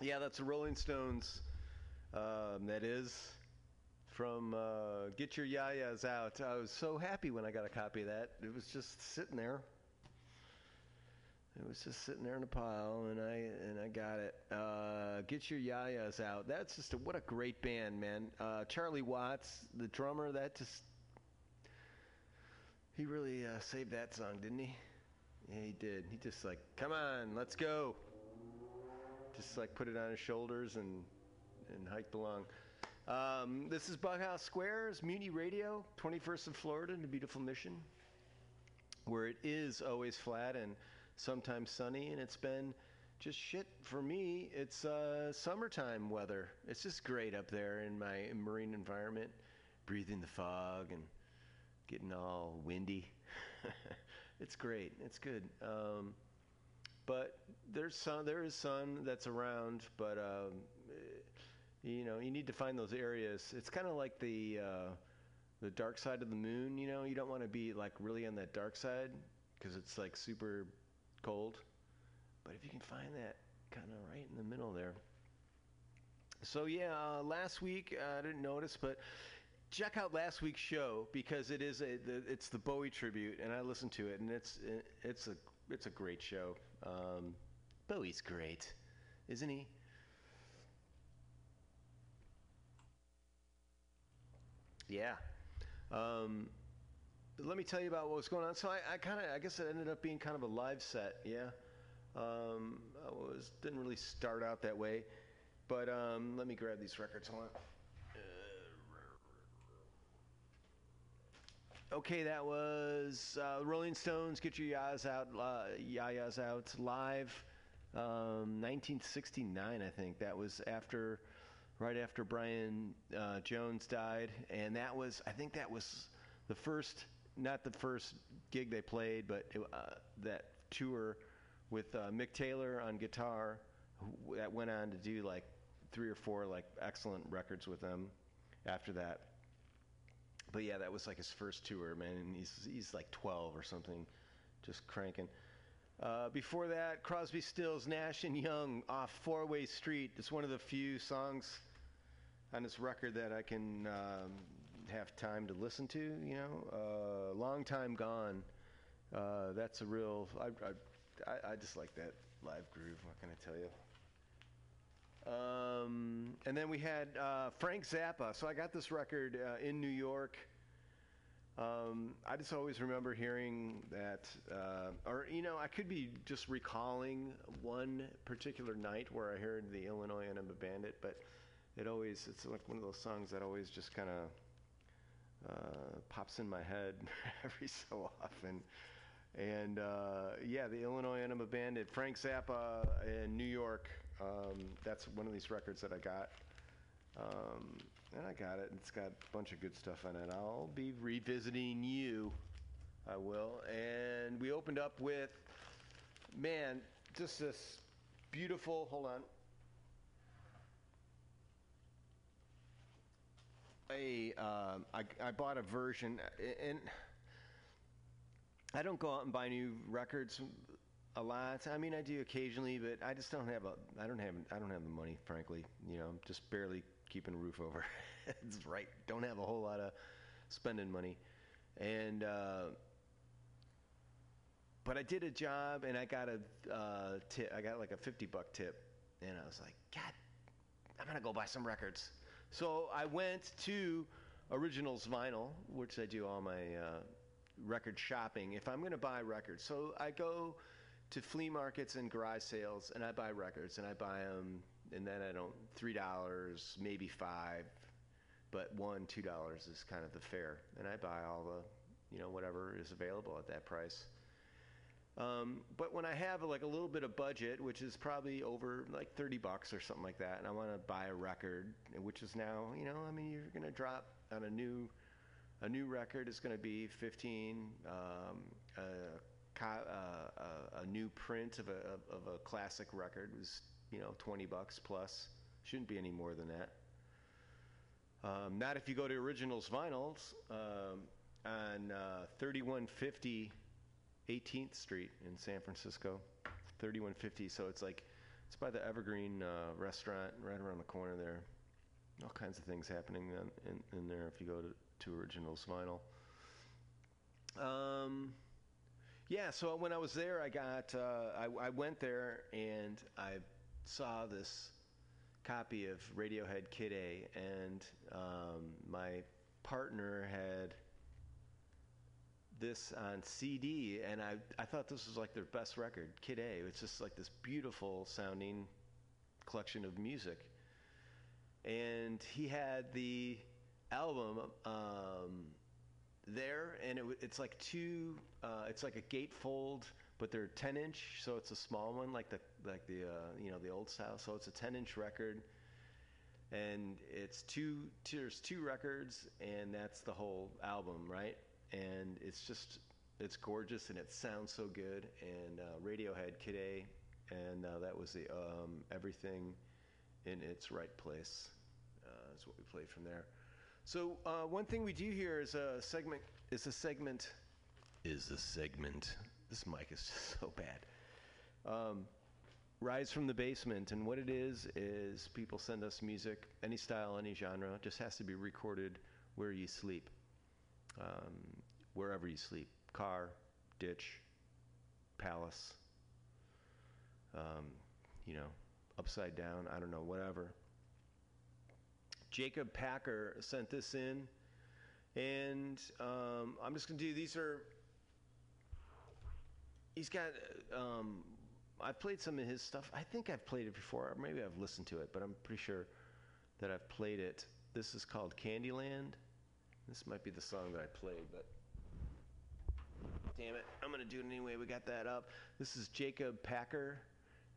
Yeah, that's the Rolling Stones. Um, that is from uh, Get Your Ya-Ya's Out. I was so happy when I got a copy of that. It was just sitting there. It was just sitting there in a pile, and I and I got it. Uh, Get Your Ya-Ya's Out. That's just a, what a great band, man. Uh, Charlie Watts, the drummer, that just he really uh, saved that song, didn't he? Yeah, he did. He just like, come on, let's go. Just like put it on his shoulders and and hiked along. Um, this is Bughouse Squares, Mutiny Radio, 21st of Florida, in the beautiful Mission, where it is always flat and sometimes sunny, and it's been just shit for me. It's uh, summertime weather. It's just great up there in my marine environment, breathing the fog and getting all windy. it's great. It's good. Um, but there's sun. There is sun that's around, but um, eh, you know you need to find those areas. It's kind of like the uh, the dark side of the moon. You know, you don't want to be like really on that dark side because it's like super cold. But if you can find that kind of right in the middle there. So yeah, uh, last week uh, I didn't notice, but check out last week's show because it is a the, it's the Bowie tribute, and I listened to it, and it's it's a it's a great show. Um, Bowie's great, isn't he? Yeah. Um, let me tell you about what was going on. So I, I kind of, I guess it ended up being kind of a live set. Yeah. Um, I was didn't really start out that way, but um, let me grab these records. Hold on. Okay, that was uh, Rolling Stones. Get your yas out, uh, out live. Um, 1969, I think. That was after, right after Brian uh, Jones died, and that was, I think that was the first, not the first gig they played, but it, uh, that tour with uh, Mick Taylor on guitar, that went on to do like three or four like excellent records with them after that but yeah, that was like his first tour, man. And he's he's like 12 or something, just cranking. Uh, before that, Crosby, Stills, Nash and Young off Four Way Street. It's one of the few songs on this record that I can um, have time to listen to. You know, uh, Long Time Gone. Uh, that's a real. I, I I just like that live groove. What can I tell you? Um, and then we had uh, Frank Zappa. So I got this record uh, in New York. Um, I just always remember hearing that, uh, or you know, I could be just recalling one particular night where I heard the Illinois Enema Bandit, but it always it's like one of those songs that always just kind of uh, pops in my head every so often. And uh, yeah, the Illinois Enema Bandit, Frank Zappa in New York. Um, that's one of these records that I got. Um, and I got it. It's got a bunch of good stuff on it. I'll be revisiting you. I will. And we opened up with, man, just this beautiful. Hold on. A, um, I, I bought a version, and I don't go out and buy new records a lot. I mean, I do occasionally, but I just don't have a. I don't have. I don't have the money, frankly. You know, I'm just barely keeping a roof over. it's right. Don't have a whole lot of spending money, and. Uh, but I did a job and I got a uh, tip. I got like a 50 buck tip, and I was like, God, I'm gonna go buy some records. So I went to Originals Vinyl, which I do all my uh, record shopping. If I'm gonna buy records, so I go to flea markets and garage sales, and I buy records, and I buy them, and then I don't three dollars, maybe five, but one, two dollars is kind of the fare, and I buy all the, you know, whatever is available at that price. Um, but when I have like a little bit of budget, which is probably over like 30 bucks or something like that, and I want to buy a record, which is now, you know, I mean, you're going to drop on a new, a new record is going to be 15. Um, uh, a, a new print of a of a classic record was, you know, 20 bucks plus. Shouldn't be any more than that. Um, not if you go to Originals Vinyls um, on uh, 3150 18th Street in San Francisco, 3150. So it's like It's by the Evergreen uh, restaurant right around the corner there. All kinds of things happening in, in, in there if you go to, to Originals Vinyl. Um, yeah, so when I was there, I got uh, I, I went there and I saw this copy of Radiohead Kid A, and um, my partner had this on CD, and I I thought this was like their best record, Kid A. It's just like this beautiful sounding collection of music, and he had the album. Um, there, and it, it's like two. Uh, it's like a gatefold, but they're 10 inch, so it's a small one, like the like the uh, you know the old style. So it's a 10 inch record, and it's two. There's two records, and that's the whole album, right? And it's just it's gorgeous, and it sounds so good. And uh, Radiohead, Kid A, and uh, that was the um, everything in its right place. Uh, is what we played from there. So uh, one thing we do here is a segment. Is a segment. Is a segment. This mic is just so bad. Um, Rise from the basement, and what it is is people send us music, any style, any genre. Just has to be recorded where you sleep, um, wherever you sleep, car, ditch, palace. Um, you know, upside down. I don't know, whatever. Jacob Packer sent this in, and um, I'm just gonna do. These are. He's got. Um, I've played some of his stuff. I think I've played it before, or maybe I've listened to it, but I'm pretty sure that I've played it. This is called Candyland. This might be the song that I played, but damn it, I'm gonna do it anyway. We got that up. This is Jacob Packer.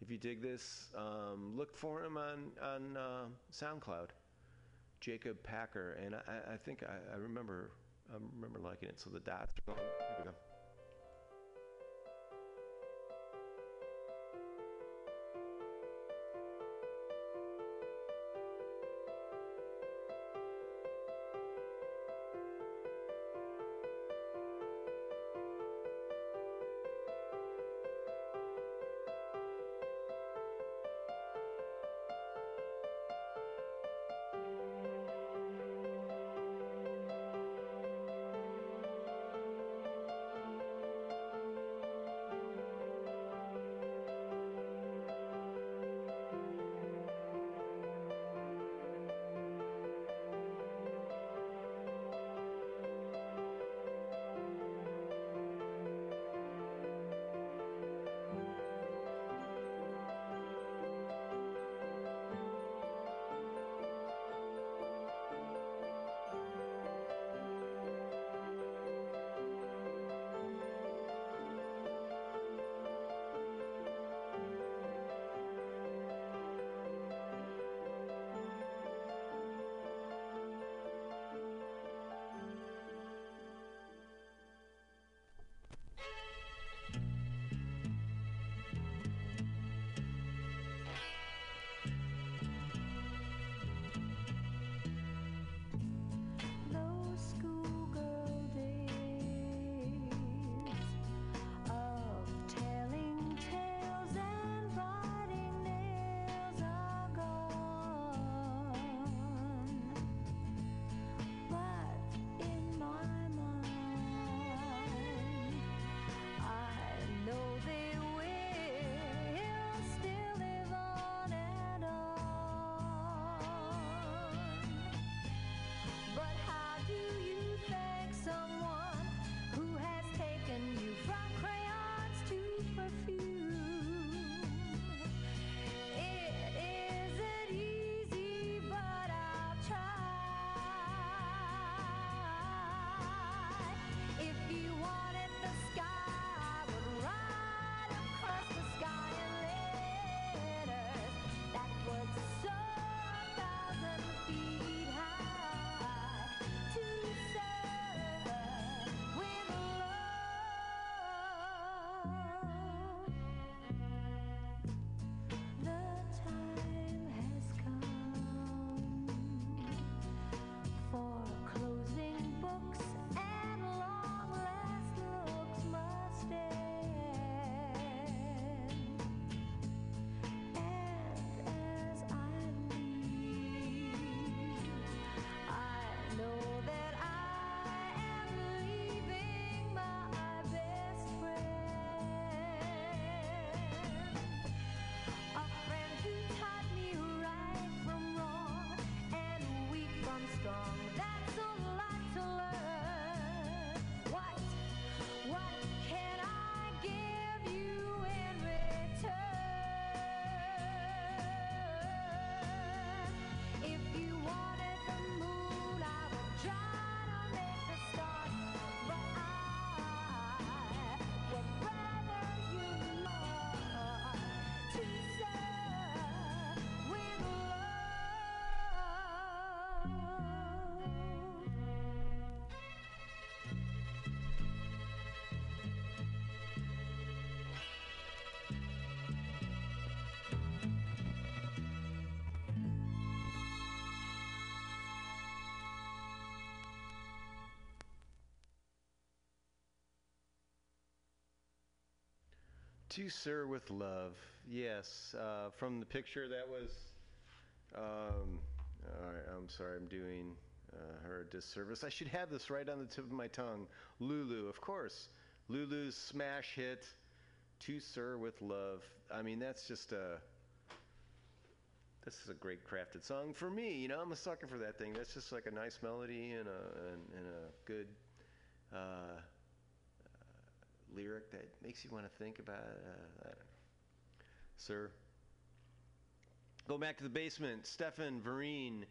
If you dig this, um, look for him on on uh, SoundCloud. Jacob Packer, and I, I think I, I remember I remember liking it. So the dots are going. Here we go. To Sir with Love. Yes. Uh, from the picture, that was. Um, all right, I'm sorry, I'm doing uh, her a disservice. I should have this right on the tip of my tongue. Lulu, of course. Lulu's smash hit, To Sir with Love. I mean, that's just a. This is a great crafted song for me. You know, I'm a sucker for that thing. That's just like a nice melody and a and, and a good uh, lyric that makes you want to think about. Uh, I don't know. Sir, go back to the basement. Stefan Vereen,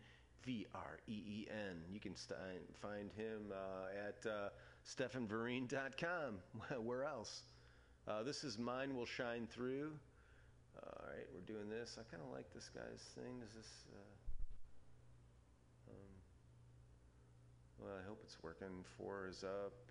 V R E E N. You can st- find him uh, at uh, stefanvereen.com. Where else? Uh, this is Mine Will Shine Through. All right, we're doing this. I kind of like this guy's thing. Is this. Uh, um, well, I hope it's working. Four is up.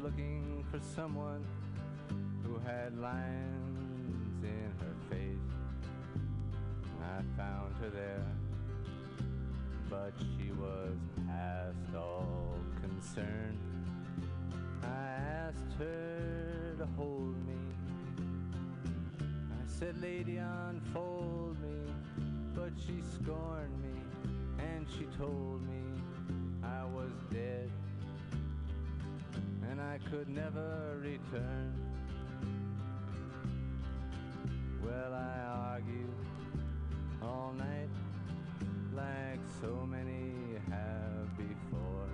Looking for someone who had lines in her face. I found her there, but she was past all concern. I asked her to hold me. I said, Lady, unfold me. But she scorned me, and she told me I was dead, and I could never return. Well, I argued all night like so many have before,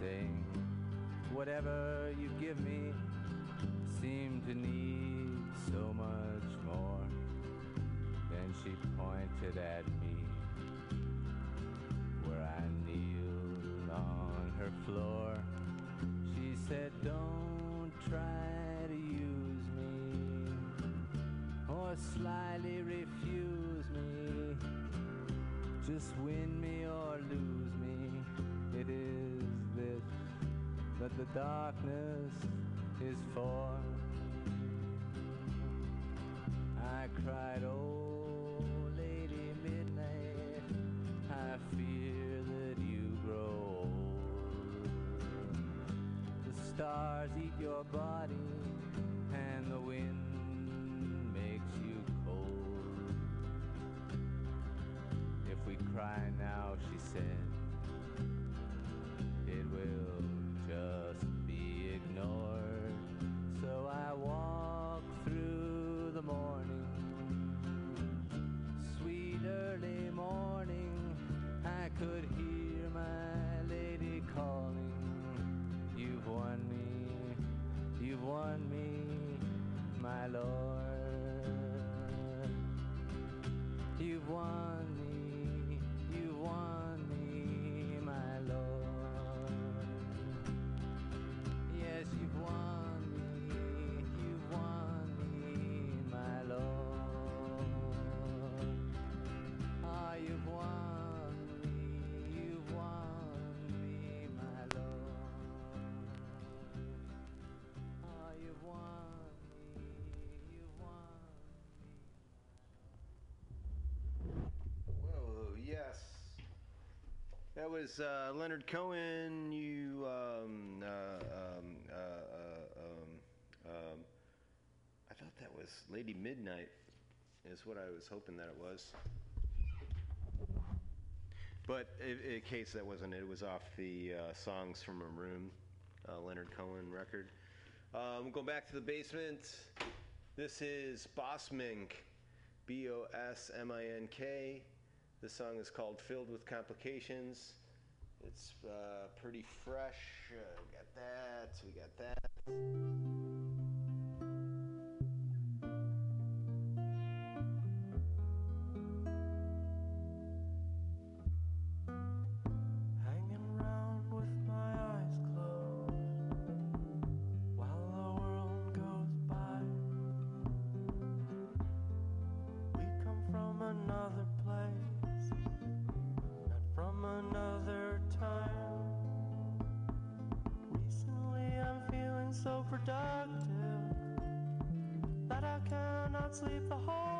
saying, Whatever you give me seem to need so much more. Then she pointed at me where I kneeled on her floor. Said, Don't try to use me or slyly refuse me. Just win me or lose me. It is this but the darkness is for. I cried, oh, Lady Midnight, I fear stars eat your body, and the wind makes you cold. If we cry now, she said, it will just That was uh, Leonard Cohen. You, um, uh, um, uh, uh, um, um, I thought that was Lady Midnight, is what I was hoping that it was. But in, in case that wasn't it, it was off the uh, Songs from a Room, uh, Leonard Cohen record. Um, going back to the basement. This is Boss Mink, B O S M I N K. This song is called Filled with Complications. It's uh, pretty fresh. Uh, we got that. We got that. Sleep the whole.